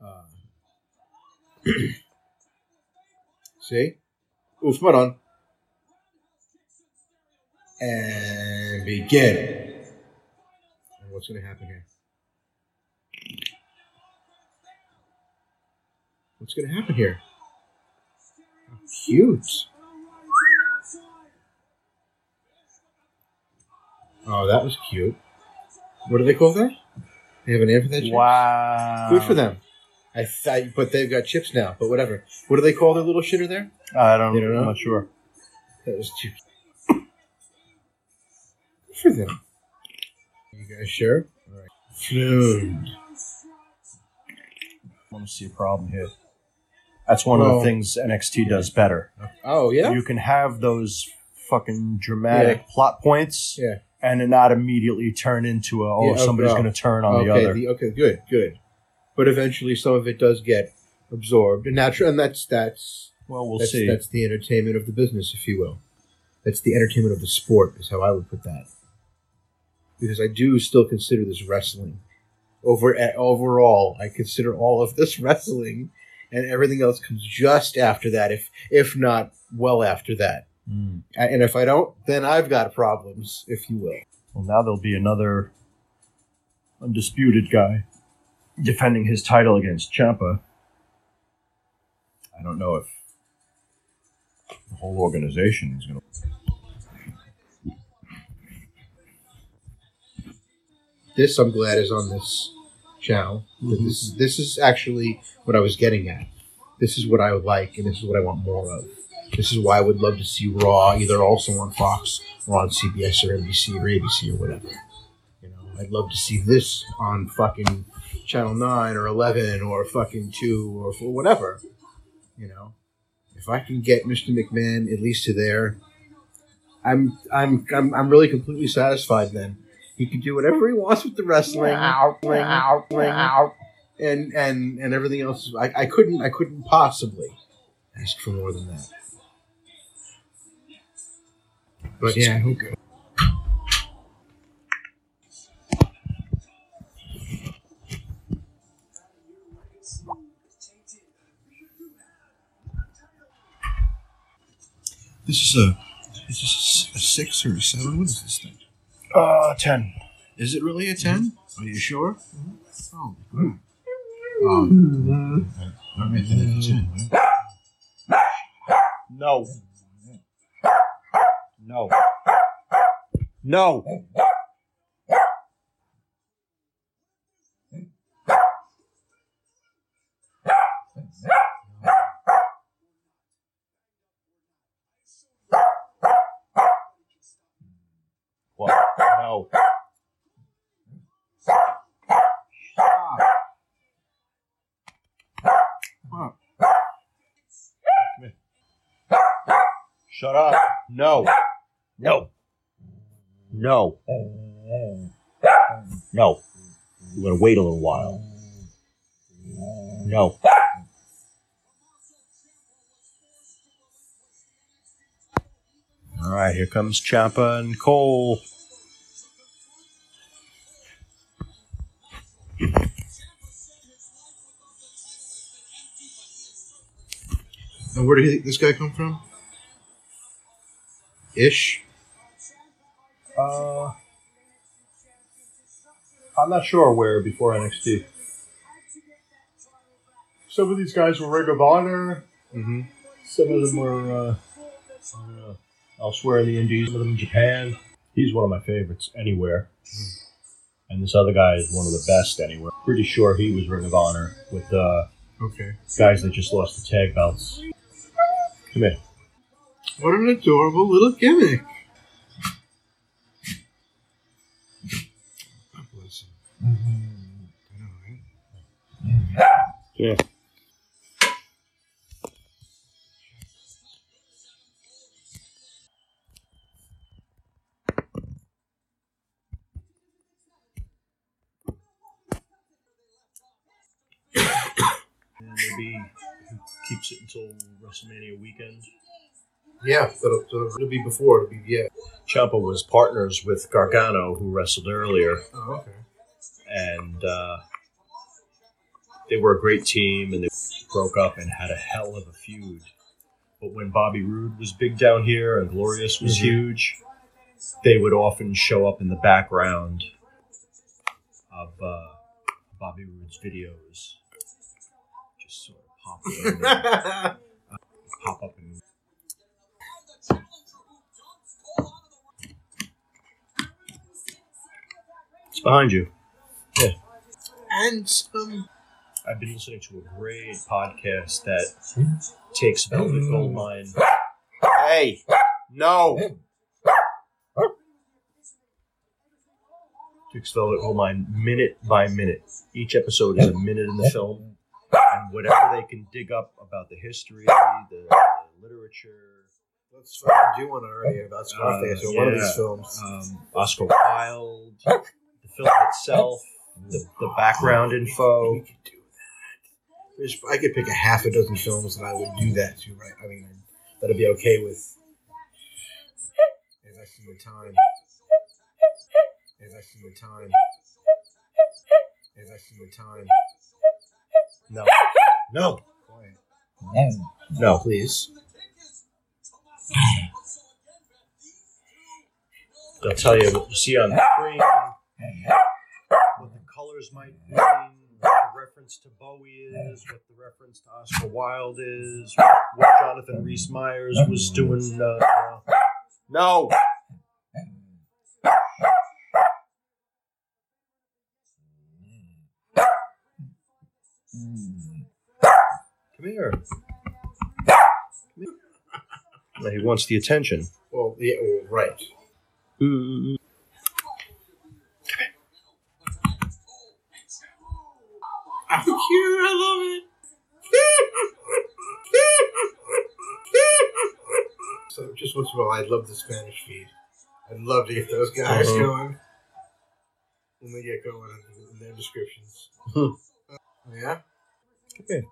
Uh, see, oof, spot on, and begin. And what's going to happen here? What's going to happen here? Cute. Oh, that was cute. What do they call that? They have a name for that? Wow. Good for them. I thought, but they've got chips now. But whatever. What do they call their little shitter there? I don't, You don't know? I'm not sure. That was too. Good for them. You guys sure? All right. Food. I want to see a problem here. That's one of the things NXT does better. Oh yeah. You can have those fucking dramatic plot points Yeah. and it not immediately turn into a, oh, Yeah, oh, somebody's going to turn on okay. the other. the- okay. Good. Good. But eventually, some of it does get absorbed, and natural, and that's that's well, we'll that's, see. That's the entertainment of the business, if you will. That's the entertainment of the sport, is how I would put that. Because I do still consider this wrestling. Over eh, overall, I consider all of this wrestling, and everything else comes just after that, if if not well after that. Mm. And if I don't, then I've got problems, if you will. Well, now there'll be another undisputed guy defending his title against Ciampa. I don't know if the whole organization is going to. This I'm glad is on this That This is mm-hmm. this is actually what I was getting at. This is what I would like, and this is what I want more of. This is why I would love to see Raw either also on Fox or on CBS or NBC or ABC or whatever. You know, I'd love to see this on fucking Channel Nine or Eleven or fucking Two or f- whatever. You know, if I can get Mr. McMahon at least to there, I'm I'm I'm, I'm really completely satisfied. Then he can do whatever he wants with the wrestling, and and and everything else. I, I couldn't I couldn't possibly ask for more than that. But yeah, okay. This is a is this a six or a seven? What is this thing? Uh, 10. Is it really a ten? Are you sure? Oh, good. Um, all right, then it's a ten. right? No. No. No. What? No. Shut up. No. No. No. No. You're going to wait a little while. No. All right, here comes Ciampa and Cole. And where did he- this guy come from? Ish. Uh, I'm not sure where before NXT. Some of these guys were Ring of Honor. Mm-hmm. Some of them were uh, uh, elsewhere in the Indies. Some of them in Japan. He's one of my favorites anywhere. And this other guy is one of the best anywhere. Pretty sure he was Ring of Honor with uh, Okay. guys that just lost the tag belts. Come here. What an adorable little gimmick. God bless him. Right? Yeah. Keeps it until WrestleMania weekend. Yeah, it'll, it'll, it'll be before. It'll be yeah. Ciampa was partners with Gargano, who wrestled earlier, Oh, okay. and uh, they were a great team, and they broke up and had a hell of a feud. But when Bobby Roode was big down here and Glorious was Mhm. huge, they would often show up in the background of uh, Bobby Roode's videos, just sort of pop in, pop up and it's behind you. Yeah. And some. I've been listening to a great podcast that hmm? takes Velvet Goldmine. Hmm. Hey, no. Takes Velvet Goldmine minute by minute. Each episode is a minute in the film, and whatever they can dig up about the history, the, the literature, Let's fucking do one already about Scarface Uh, or one of these films. um, Oscar Wilde, the film itself, the, the background info. We could do that. There's, I could pick a half a dozen films that I would do that to. Right? I mean, that'd be okay with. As I see the time. As I the time. As I the time. No, no, Quiet. no. Please. They'll tell you what you see on the screen, what the colors might mean, what the reference to Bowie is, what the reference to Oscar Wilde is, what Jonathan Rhys Myers was doing. Uh, uh, no. Come here. Come here. Well, He wants the attention. Well, yeah, well, right. I'm cute. I love it. so just once in a while, I love the Spanish feed. I'd love to get those guys Uh-huh. going when they get going in their descriptions. Yeah. Come here.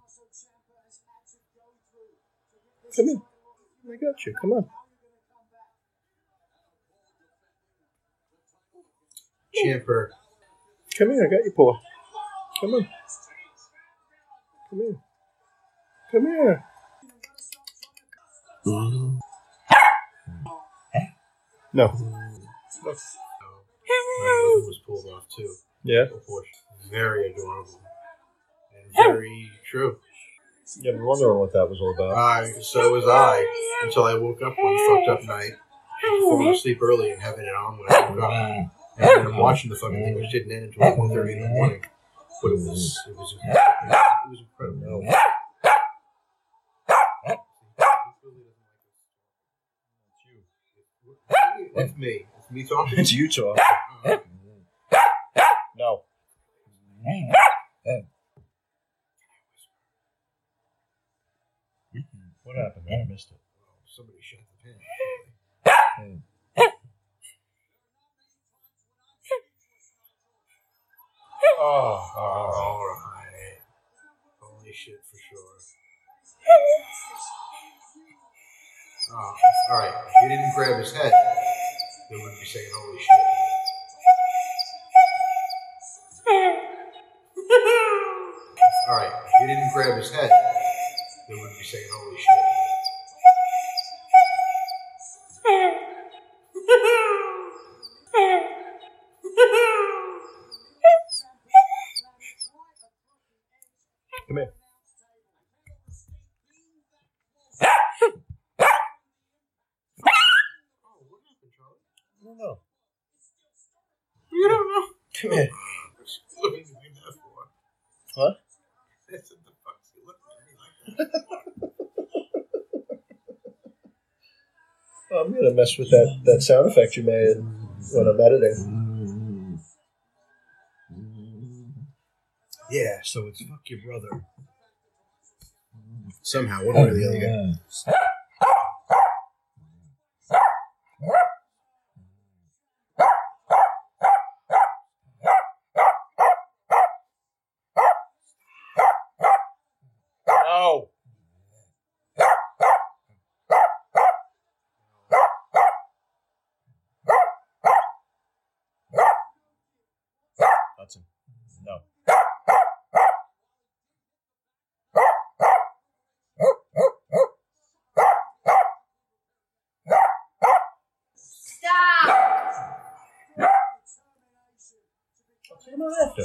Come here. I got you. Come on. Champer. Come here. I got your paw. Come on. Come here. Come here. No. My brother was pulled off too. Yeah. Of course. Very adorable. Very true. Yeah, I'm wondering what that was all about. I so was I until I woke up one fucked up night, falling asleep early and having it on when I woke up. And I'm watching the fucking thing, which didn't end until like 1.30 in the morning. But it was it was it was incredible. It's me. It's me talking. It's Utah. Uh-huh. No. What happened? I missed it. Oh, somebody shot the pen. Oh, oh, All right. Holy shit, for sure. Oh, all right. If you didn't grab his head, they wouldn't be saying holy shit. All right. If you didn't grab his head, they wouldn't be saying holy shit. come here. Oh, what happened, Charlie? I don't know. You don't know. Come here. What are you doing that for? What? I said, the fuck's he looking at me like that? I'm gonna mess with that, that sound effect you made when I'm editing. Yeah, so it's fuck your brother. Somehow, one way or the other guy. No. Hudson. No. Stop! I'll take him out after.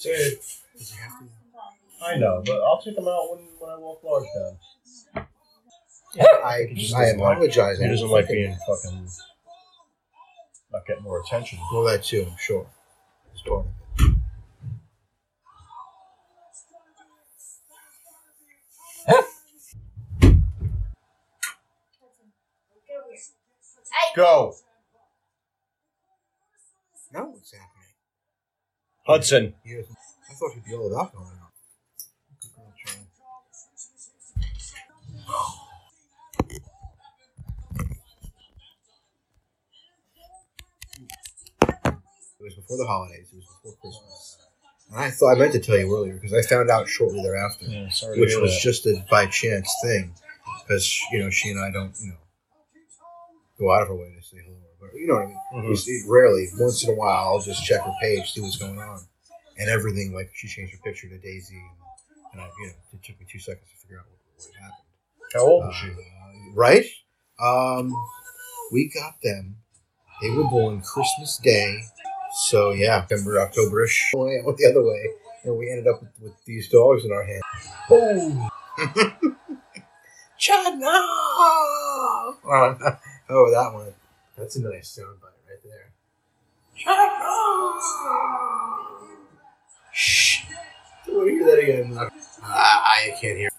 Did you have to? I know, but I'll take him out when, when I walk Lars down. I, He just I doesn't like- apologize. He doesn't like being fucking not getting more attention. Well, that too, I'm sure. It's part of it. Go, Now what's happening? Hudson. He doesn't- I thought he'd be all about going holidays. It was before Christmas. And I thought I meant to tell you earlier because I found out shortly thereafter, Yeah, which was that. just a by chance thing, because you know she and I don't you know go out of her way to say hello, but you know what I mean. Mhm. We see- rarely, once in a while, I'll just check her page, see what's going on, and everything. Like she changed her picture to Daisy, and, and I, you know, it took me two seconds to figure out what, what happened. How old is she? Uh, right? Um, we got them. They were born Christmas Day, so yeah, September, Octoberish. Went went the other way, and we ended up with, with these dogs in our hand. Oh, Chad, no! Oh, oh, that one. That's a nice sound bite right there. Chad, no! Shh. Do you want to hear that again? Uh, I can't hear.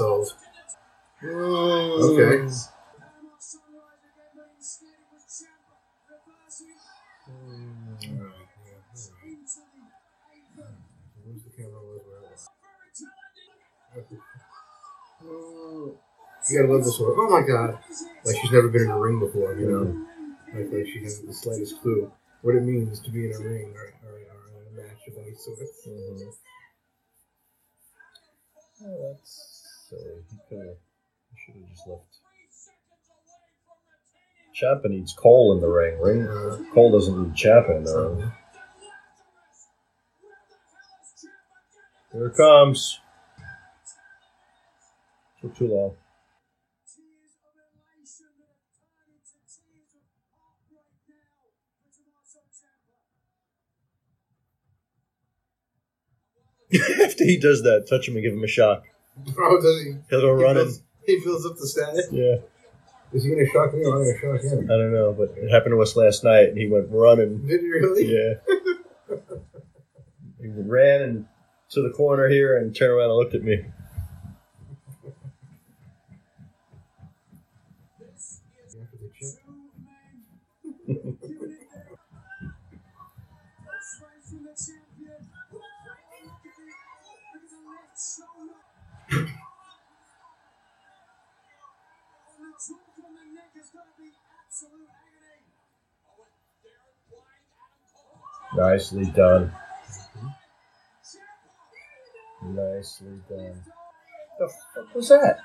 Where it was? Oh, You gotta love this one. Oh my god. Like she's never been in a ring before, you know? Like, like she hasn't the slightest clue what it means to be in a ring or, or, or in a match of any sort. Mhm. Oh, that's silly. He could have. Should have just left Ciampa needs Cole in the ring. Ring Cole doesn't need Ciampa in the ring. Here it comes. Took too long. After he does that, touch him and give him a shock. Oh, does he? He'll go He running. fills, he fills up the status. Yeah, Is he going to shock me or am I going to shock him? I don't know, but it happened to us last night, and he went running. Did he really? Yeah. he ran and to the corner here and turned around and looked at me. Nicely done. Nicely done. The fuck was that?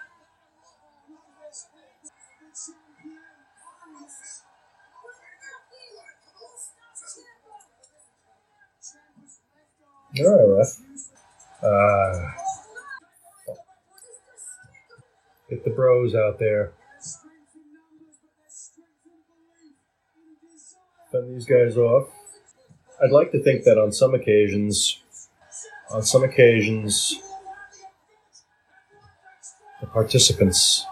All right, ref. Uh, get the bros out there. Fend these guys off. I'd like to think that on some occasions, on some occasions, the participants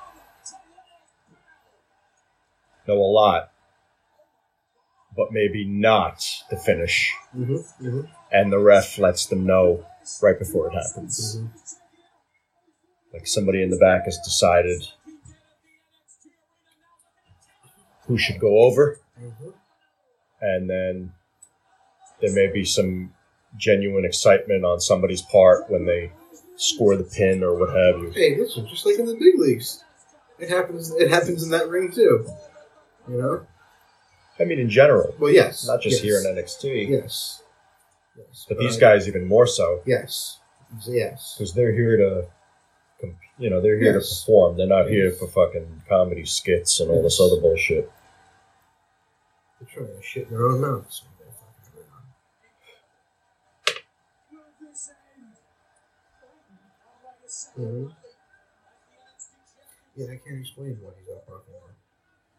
know a lot, but maybe not the finish, Mm-hmm. Mm-hmm. and the ref lets them know right before it happens. Like somebody in the back has decided who should go over, Mm-hmm. and then there may be some genuine excitement on somebody's part when they score the pin or what have you. Hey, listen, just like in the big leagues, it happens. It happens in that ring too. You know. I mean, in general, Well, yes. not just yes. here in NXT, Yes. Yes. but these I- guys even more so Yes. Yes. because they're here to, you know, they're here Yes. to perform. They're not here for fucking comedy skits and all this other bullshit. They're trying to shit in their own mouths. Mhm. Yeah, I can't explain why he's out barking now.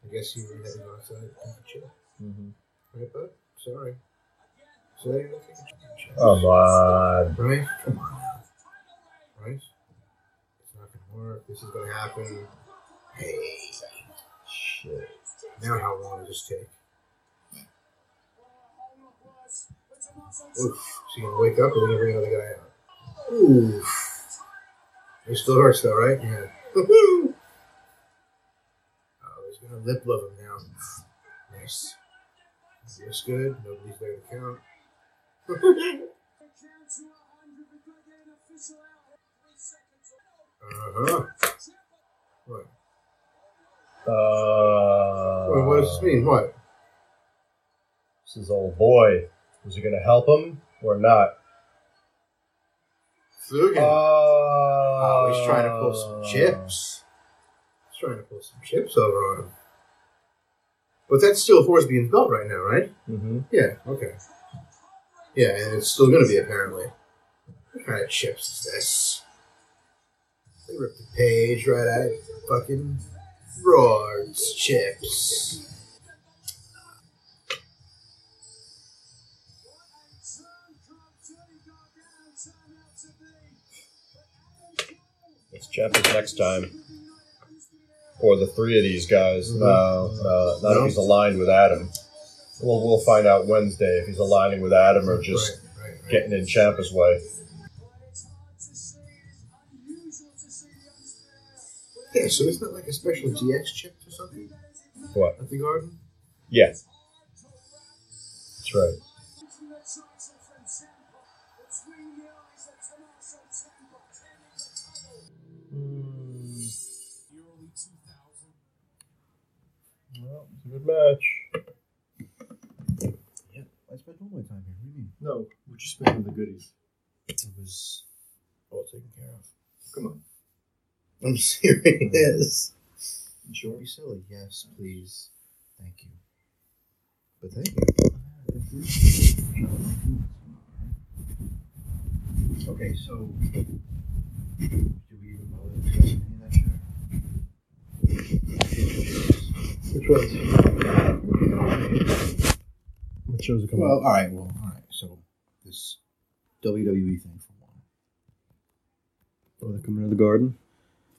I guess he really had to go outside and chill. Mm-hmm. Right, bud? Sorry. So you don't. Come on. Right? Come on. Right? It's not gonna work. This is gonna happen. Hey. Shit. Now how long does this take? Oof. Is he gonna wake up or are they gonna bring another guy out? Oof. It still hurts though, right? Yeah. Woohoo! Oh, he's gonna lip love him now. Nice. Looks good. Nobody's there to count. uh huh. What? Uh, What, what does this mean? What? This is old boy. Is he going to help him or not? Flugan. Oh, oh, he's trying to pull some chips. He's trying to pull some chips over on him. But that's still Horsbean's belt right now, right? hmm Yeah, okay. Yeah, and it's still going to be apparently. What kind of chips is this? They ripped the page right out of fucking Roar's chips. Ciampa's next time. Or the three of these guys. Mhm. No, no, not No? if he's aligned with Adam. Well, we'll find out Wednesday if he's aligning with Adam or just right, right, right. getting in Ciampa's way. Yeah, so it's not that like a special DX chip or something What? at the garden? Yeah. That's right. Hmm. Well, it's a good match. Yeah, I spent all my time here. What do you mean? No, we're just spending the goodies. It was all taken care of. Come on. I'm serious. You sure? Be silly. Yes, please. Thank you. But thank you. Okay, so Which ones? What shows are coming Well, up? all right. Well, all right. So this WWE thing for one. Oh, they're coming to the Garden,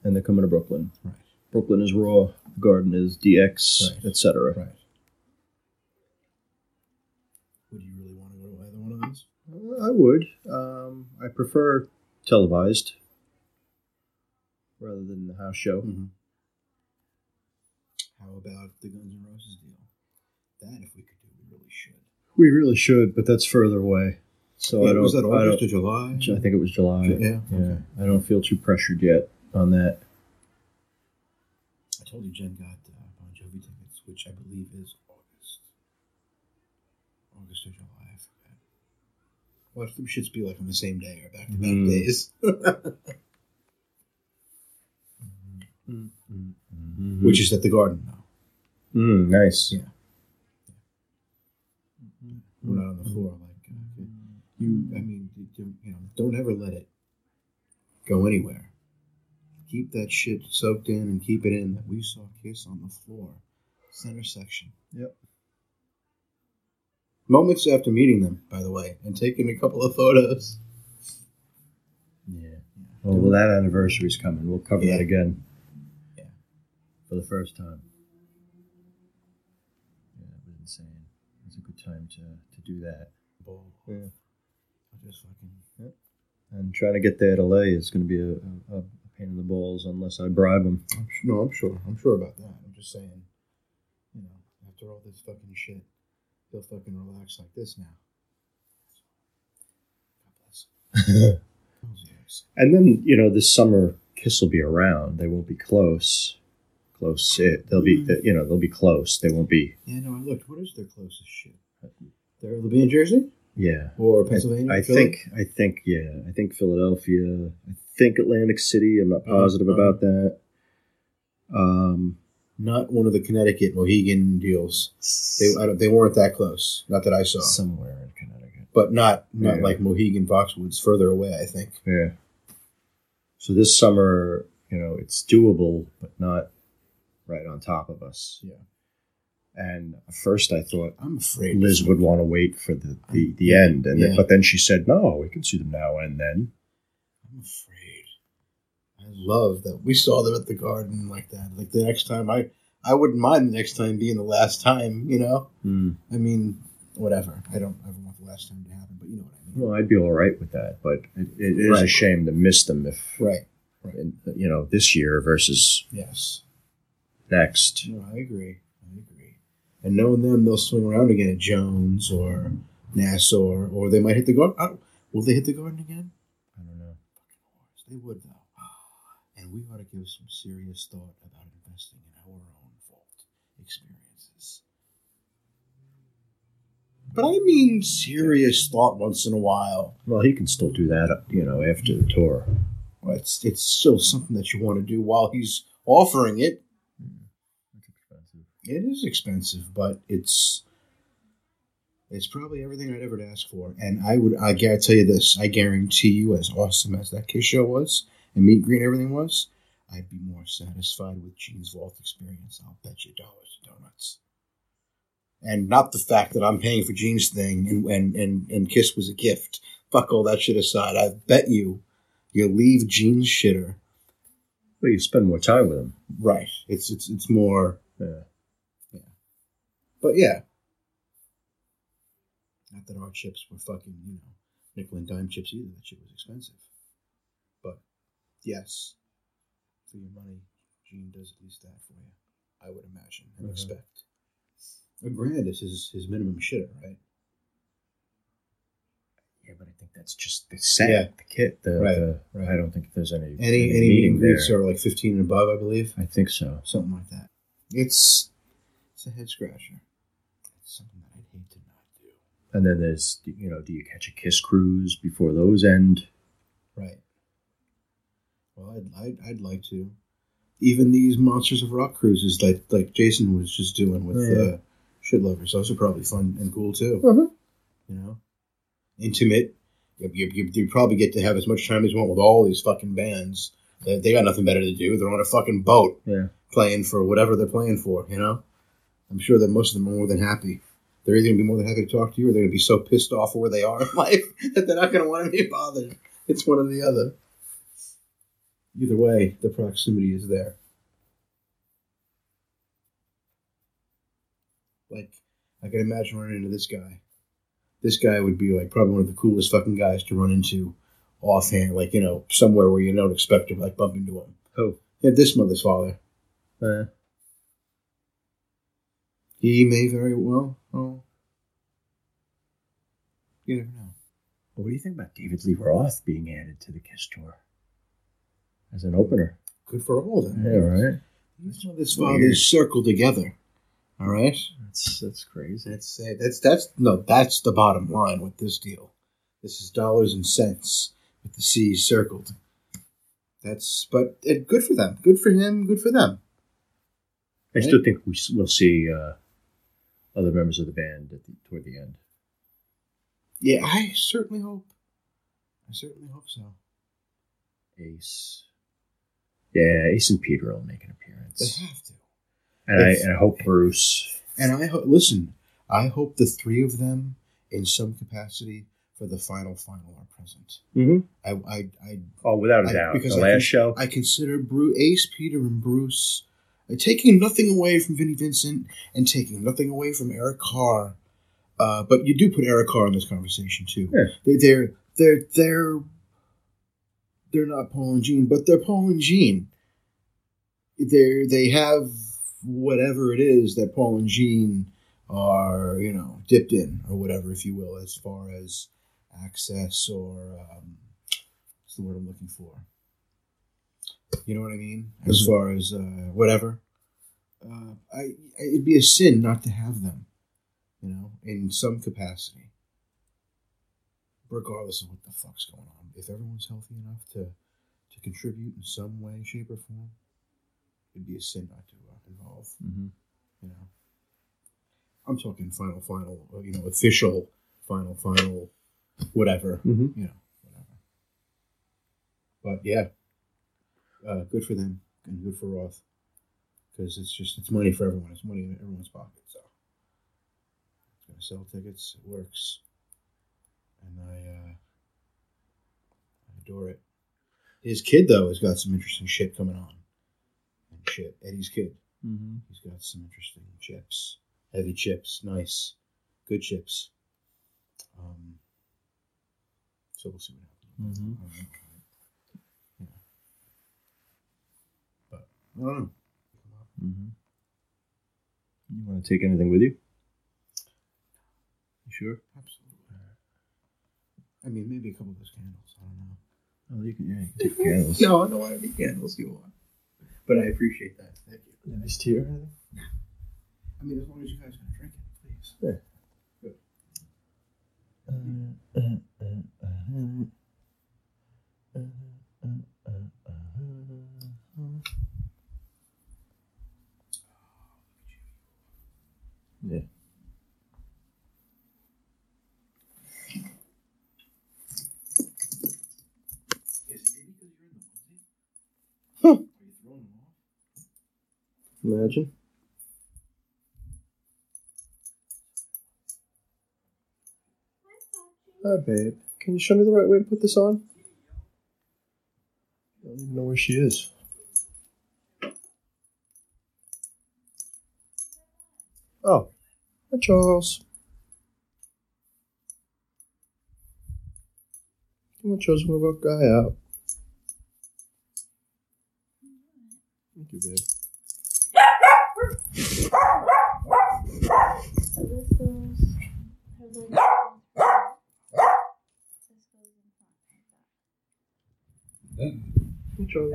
and they're coming to Brooklyn. Right. Brooklyn is Raw, the Garden is DX, Right. etc. Right. Would you really want to go to either one of those? Uh, I would. Um, I prefer televised rather than the house show. Mm-hmm. How about the Guns N' Roses deal? That, if we could do, we really should. We really should, but that's further away. So I don't. was that August or July? I think it was July. Yeah. Yeah, Okay. I don't feel too pressured yet on that. I told you Jen got uh, Bon Jovi tickets, which I believe is August. August or July, I forget. Watch them shits be like on the same day or back to back days. Mm-hmm. Which is at the Garden now. mm, nice. Yeah. We're not on the floor. Like uh, you, I mean, you, you you know, don't ever let it go anywhere. Keep that shit soaked in and keep it in. That we saw Kiss on the floor, center section. Yep. Moments after meeting them, by the way, and taking a couple of photos. Yeah. Well, well, that anniversary's coming. We'll cover Yeah. that again. Yeah. For the first time. Yeah, it was insane. It was a good time to, to do that. Bull. Yeah. I just fucking. And trying to get there to LA is going to be a, a, a pain in the balls unless I bribe them. I'm, su- no, I'm sure. I'm sure about that. I'm just saying. You know, after all this fucking shit, he'll fucking relax like this now. God bless. And then, you know, this summer, Kiss will be around. They won't be close. Close. It. They'll be, Mm. you know, they'll be close. They won't be. Yeah, no, I looked. What is their closest shit? They're they'll be in Jersey Yeah. or Pennsylvania. I Philly? think, I think, yeah, I think Philadelphia. I think Atlantic City. I'm not Uh-huh, positive uh-huh. about that. Um, not one of the Connecticut Mohegan deals. They I don't, they weren't that close. Not that I saw, somewhere in Connecticut. but not not Yeah. like Mohegan Foxwoods further away. I think. Yeah. So this summer, you know, it's doable, but not right on top of us. Yeah. And at first, I thought I'm afraid Liz would want to wait for the the, the end, and Yeah. then, but then she said, "No, we can see them now and then." I'm afraid. I love that we saw them at the garden like that. Like the next time, I I wouldn't mind the next time being the last time. You know, hmm. I mean, whatever. I don't ever want the last time to happen, but you know what I mean. Well, I'd be all right with that, but it, it is a Right. shame to miss them if Right. in- you know this year versus Yes. Next. No, I agree. I agree. And knowing them, they'll swing around again at Jones or Nassau, or they might hit the garden. Oh, will they hit the garden again? I don't know. Fucking horse. They would, though. Ah, and we ought to give some serious thought about investing in our own vault experiences. But I mean serious thought once in a while. Well, he can still do that, you know, after the tour. Well, It's it's still something that you want to do while he's offering it. It is expensive, but it's it's probably everything I'd ever ask for. And I would I gotta tell you this, I guarantee you, as awesome as that Kiss show was and Meet Green everything was, I'd be more satisfied with Gene's Vault experience. I'll bet you dollars to donuts. And not the fact that I'm paying for Gene's thing and, and, and, and Kiss was a gift. Fuck all that shit aside. I bet you you'll leave Gene's shitter. Well, you spend more time with him. Right. It's it's it's more Yeah. But yeah. Not that our chips were fucking, you know, nickel and dime chips either. That shit was expensive. But yes, for your money, Gene does at least that for you. I would imagine and Mhm. expect. A grand is his, his minimum shitter, right? Yeah, but I think that's just the set, Yeah. the kit. The, Right, the- right. I don't think there's any Any any meet and greets are like fifteen and above, I believe. I think so. Something like that. It's it's a head scratcher. Something that I'd hate to not do. And then there's, you know, do you catch a kiss cruise before those end? Right. Well, I'd, I'd, I'd like to. even these Monsters of Rock cruises like like Jason was just doing with Yeah. uh, Shit Lovers, those are probably fun and cool too. Mhm. You know, intimate. You, you, you, you probably get to have as much time as you want with all these fucking bands. They, they got nothing better to do. They're on a fucking boat Yeah. playing for whatever they're playing for. You know, I'm sure that most of them are more than happy. They're either gonna be more than happy to talk to you, or they're gonna be so pissed off where they are in life that they're not gonna want to be bothered. It's one or the other. Either way, the proximity is there. Like, I can imagine running into this guy. This guy would be like probably one of the coolest fucking guys to run into offhand, like you know, somewhere where you don't expect to like bump into him. Who? Yeah, this mother's father. Uh, He may very well. Oh, you never know. what do you think about David Lee Roth being added to the Kiss tour as an opener? Good for all of them. Yeah, right. These mother's Weird. fathers circle together. All right. That's that's crazy. That's it. That's that's no. That's the bottom line with this deal. This is dollars and cents with the C's circled. That's but it, good for them. Good for him. Good for them. I still think we will see uh, other members of the band at the, toward the end. Yeah, I certainly hope. I certainly hope so. Ace, yeah, Ace and Peter will make an appearance. They have to. and I, and I hope Bruce. And I hope. Listen, I hope the three of them, in some capacity, for the final final, are present. Mm-hmm. I I I Oh, without a doubt, because the I last show. I consider Bruce, Ace, Peter, and Bruce taking nothing away from Vinnie Vincent and taking nothing away from Eric Carr. Uh, but you do put Eric Carr in this conversation too. Yeah. They, they're they're they're they're not Paul and Gene, but they're Paul and Gene. They they have whatever it is that Paul and Gene are, you know, dipped in or whatever, if you will, as far as access or um, what's the word I'm looking for? You know what I mean? As far as uh, whatever, uh, I, I it'd be a sin not to have them, you know, in some capacity, regardless of what the fuck's going on. If everyone's healthy enough to to contribute in some way, shape, or form, it'd be a sin not to uh, involve. Mm-hmm. You know, I'm talking final, final, uh, you know, official, final, final, whatever Mm-hmm. you know, whatever. But yeah, uh, good for them and good for Roth because it's just it's money for everyone. It's money in everyone's pocket. So it's gonna sell tickets. It works, and I uh, I adore it. His kid though has got some interesting shit coming on. And shit, Eddie's kid. Mm-hmm. He's got some interesting chips, heavy chips, nice, good chips. Um, so we'll see what happens. Mm-hmm. Um, yeah. But I don't know. Mm-hmm. You want to take anything with you? You sure? Absolutely. I mean, maybe a couple of those candles. I don't know. Oh, you can, yeah, you can take candles. No, I don't want any candles. You want, but I appreciate that. Thank you. Nice tea or I mean, as long as you guys can drink it, please. Yeah. Yeah. Is it maybe because you're in the movie? Huh. Imagine. Hi, babe. Can you show me the right way to put this on? I don't even know where she is. Oh. Hi, Charles. Come on, Charles. Move our guy out. Thank you, babe. So this goes. her leg goes back. This goes in front. Hey, Charlie.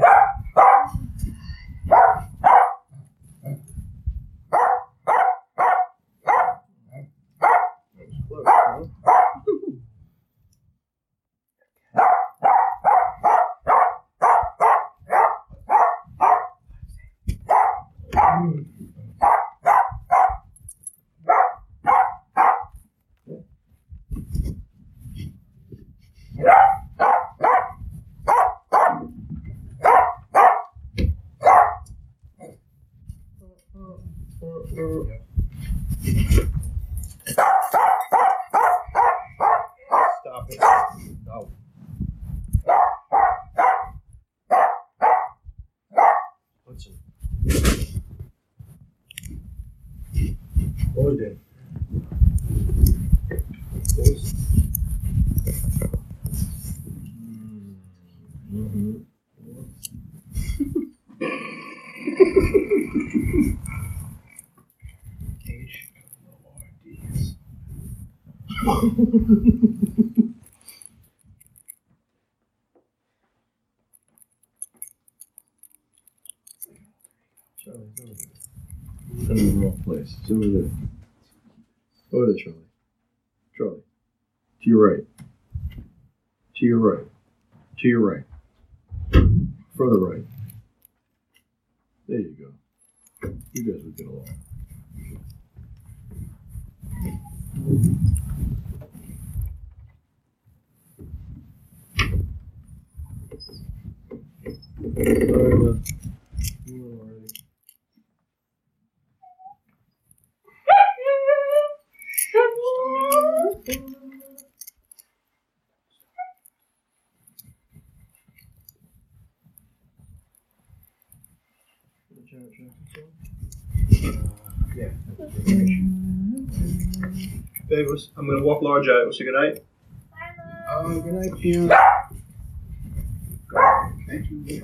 Stop it. No. Listen. What was it? What was Mm-hmm. Charlie, it's over there. It's in the wrong place. It's over there. Over there, Charlie. Charlie. To your right. To your right. To your right. Further right. There you go. You guys would get along. Sorry, man. You were already. Yeah. Davis, I'm going to walk large out. Say goodnight. Bye. Oh, good night, uh, Fiona. Thank you.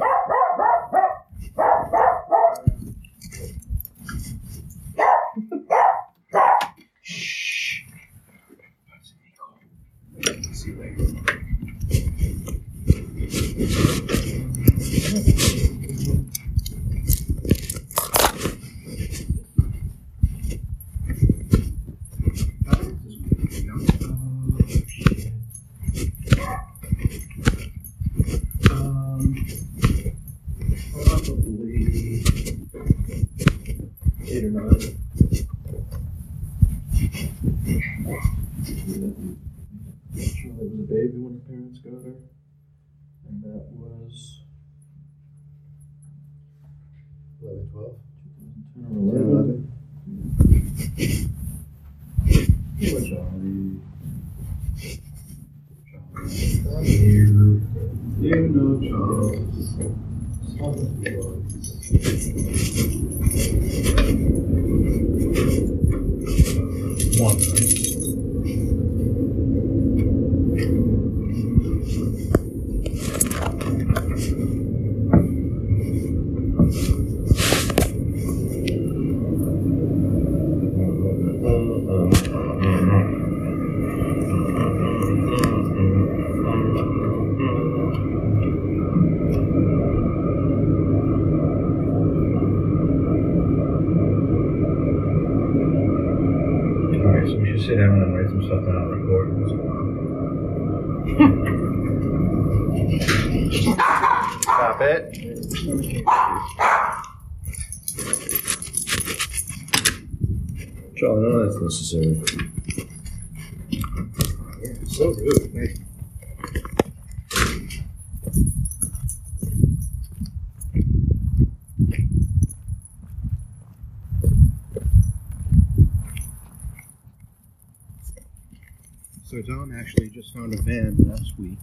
Week,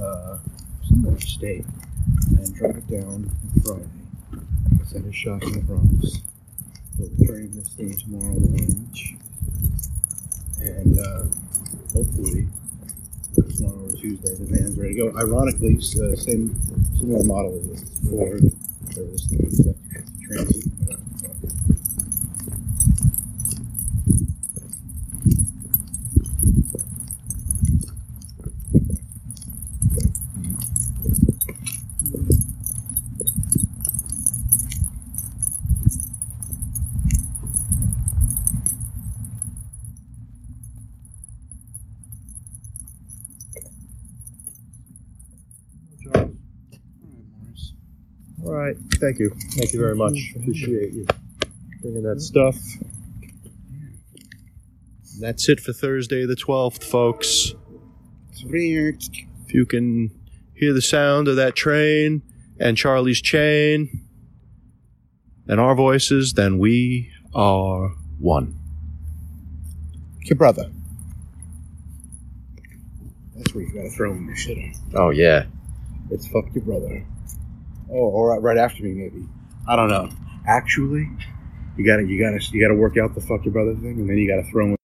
uh, state, and drove it down on Friday. It's at his shop in the Bronx. We're returning this thing tomorrow morning, and uh, hopefully tomorrow or Tuesday the van's ready to go. Ironically, it's the same similar model as this Ford, or this thing, a Transit. uh, All right. Thank you. Thank you very much. Mm-hmm. Appreciate you bringing that stuff. That's it for Thursday the 12th, folks. If you can hear the sound of that train and Charlie's chain and our voices, then we are one. Your brother. That's where you gotta throw him in the shitter. Oh yeah. It's fuck your brother. Oh, or right- after me, maybe. I don't know. Actually, you gotta, you gotta, you gotta work out the fuck your brother thing, and then you gotta throw him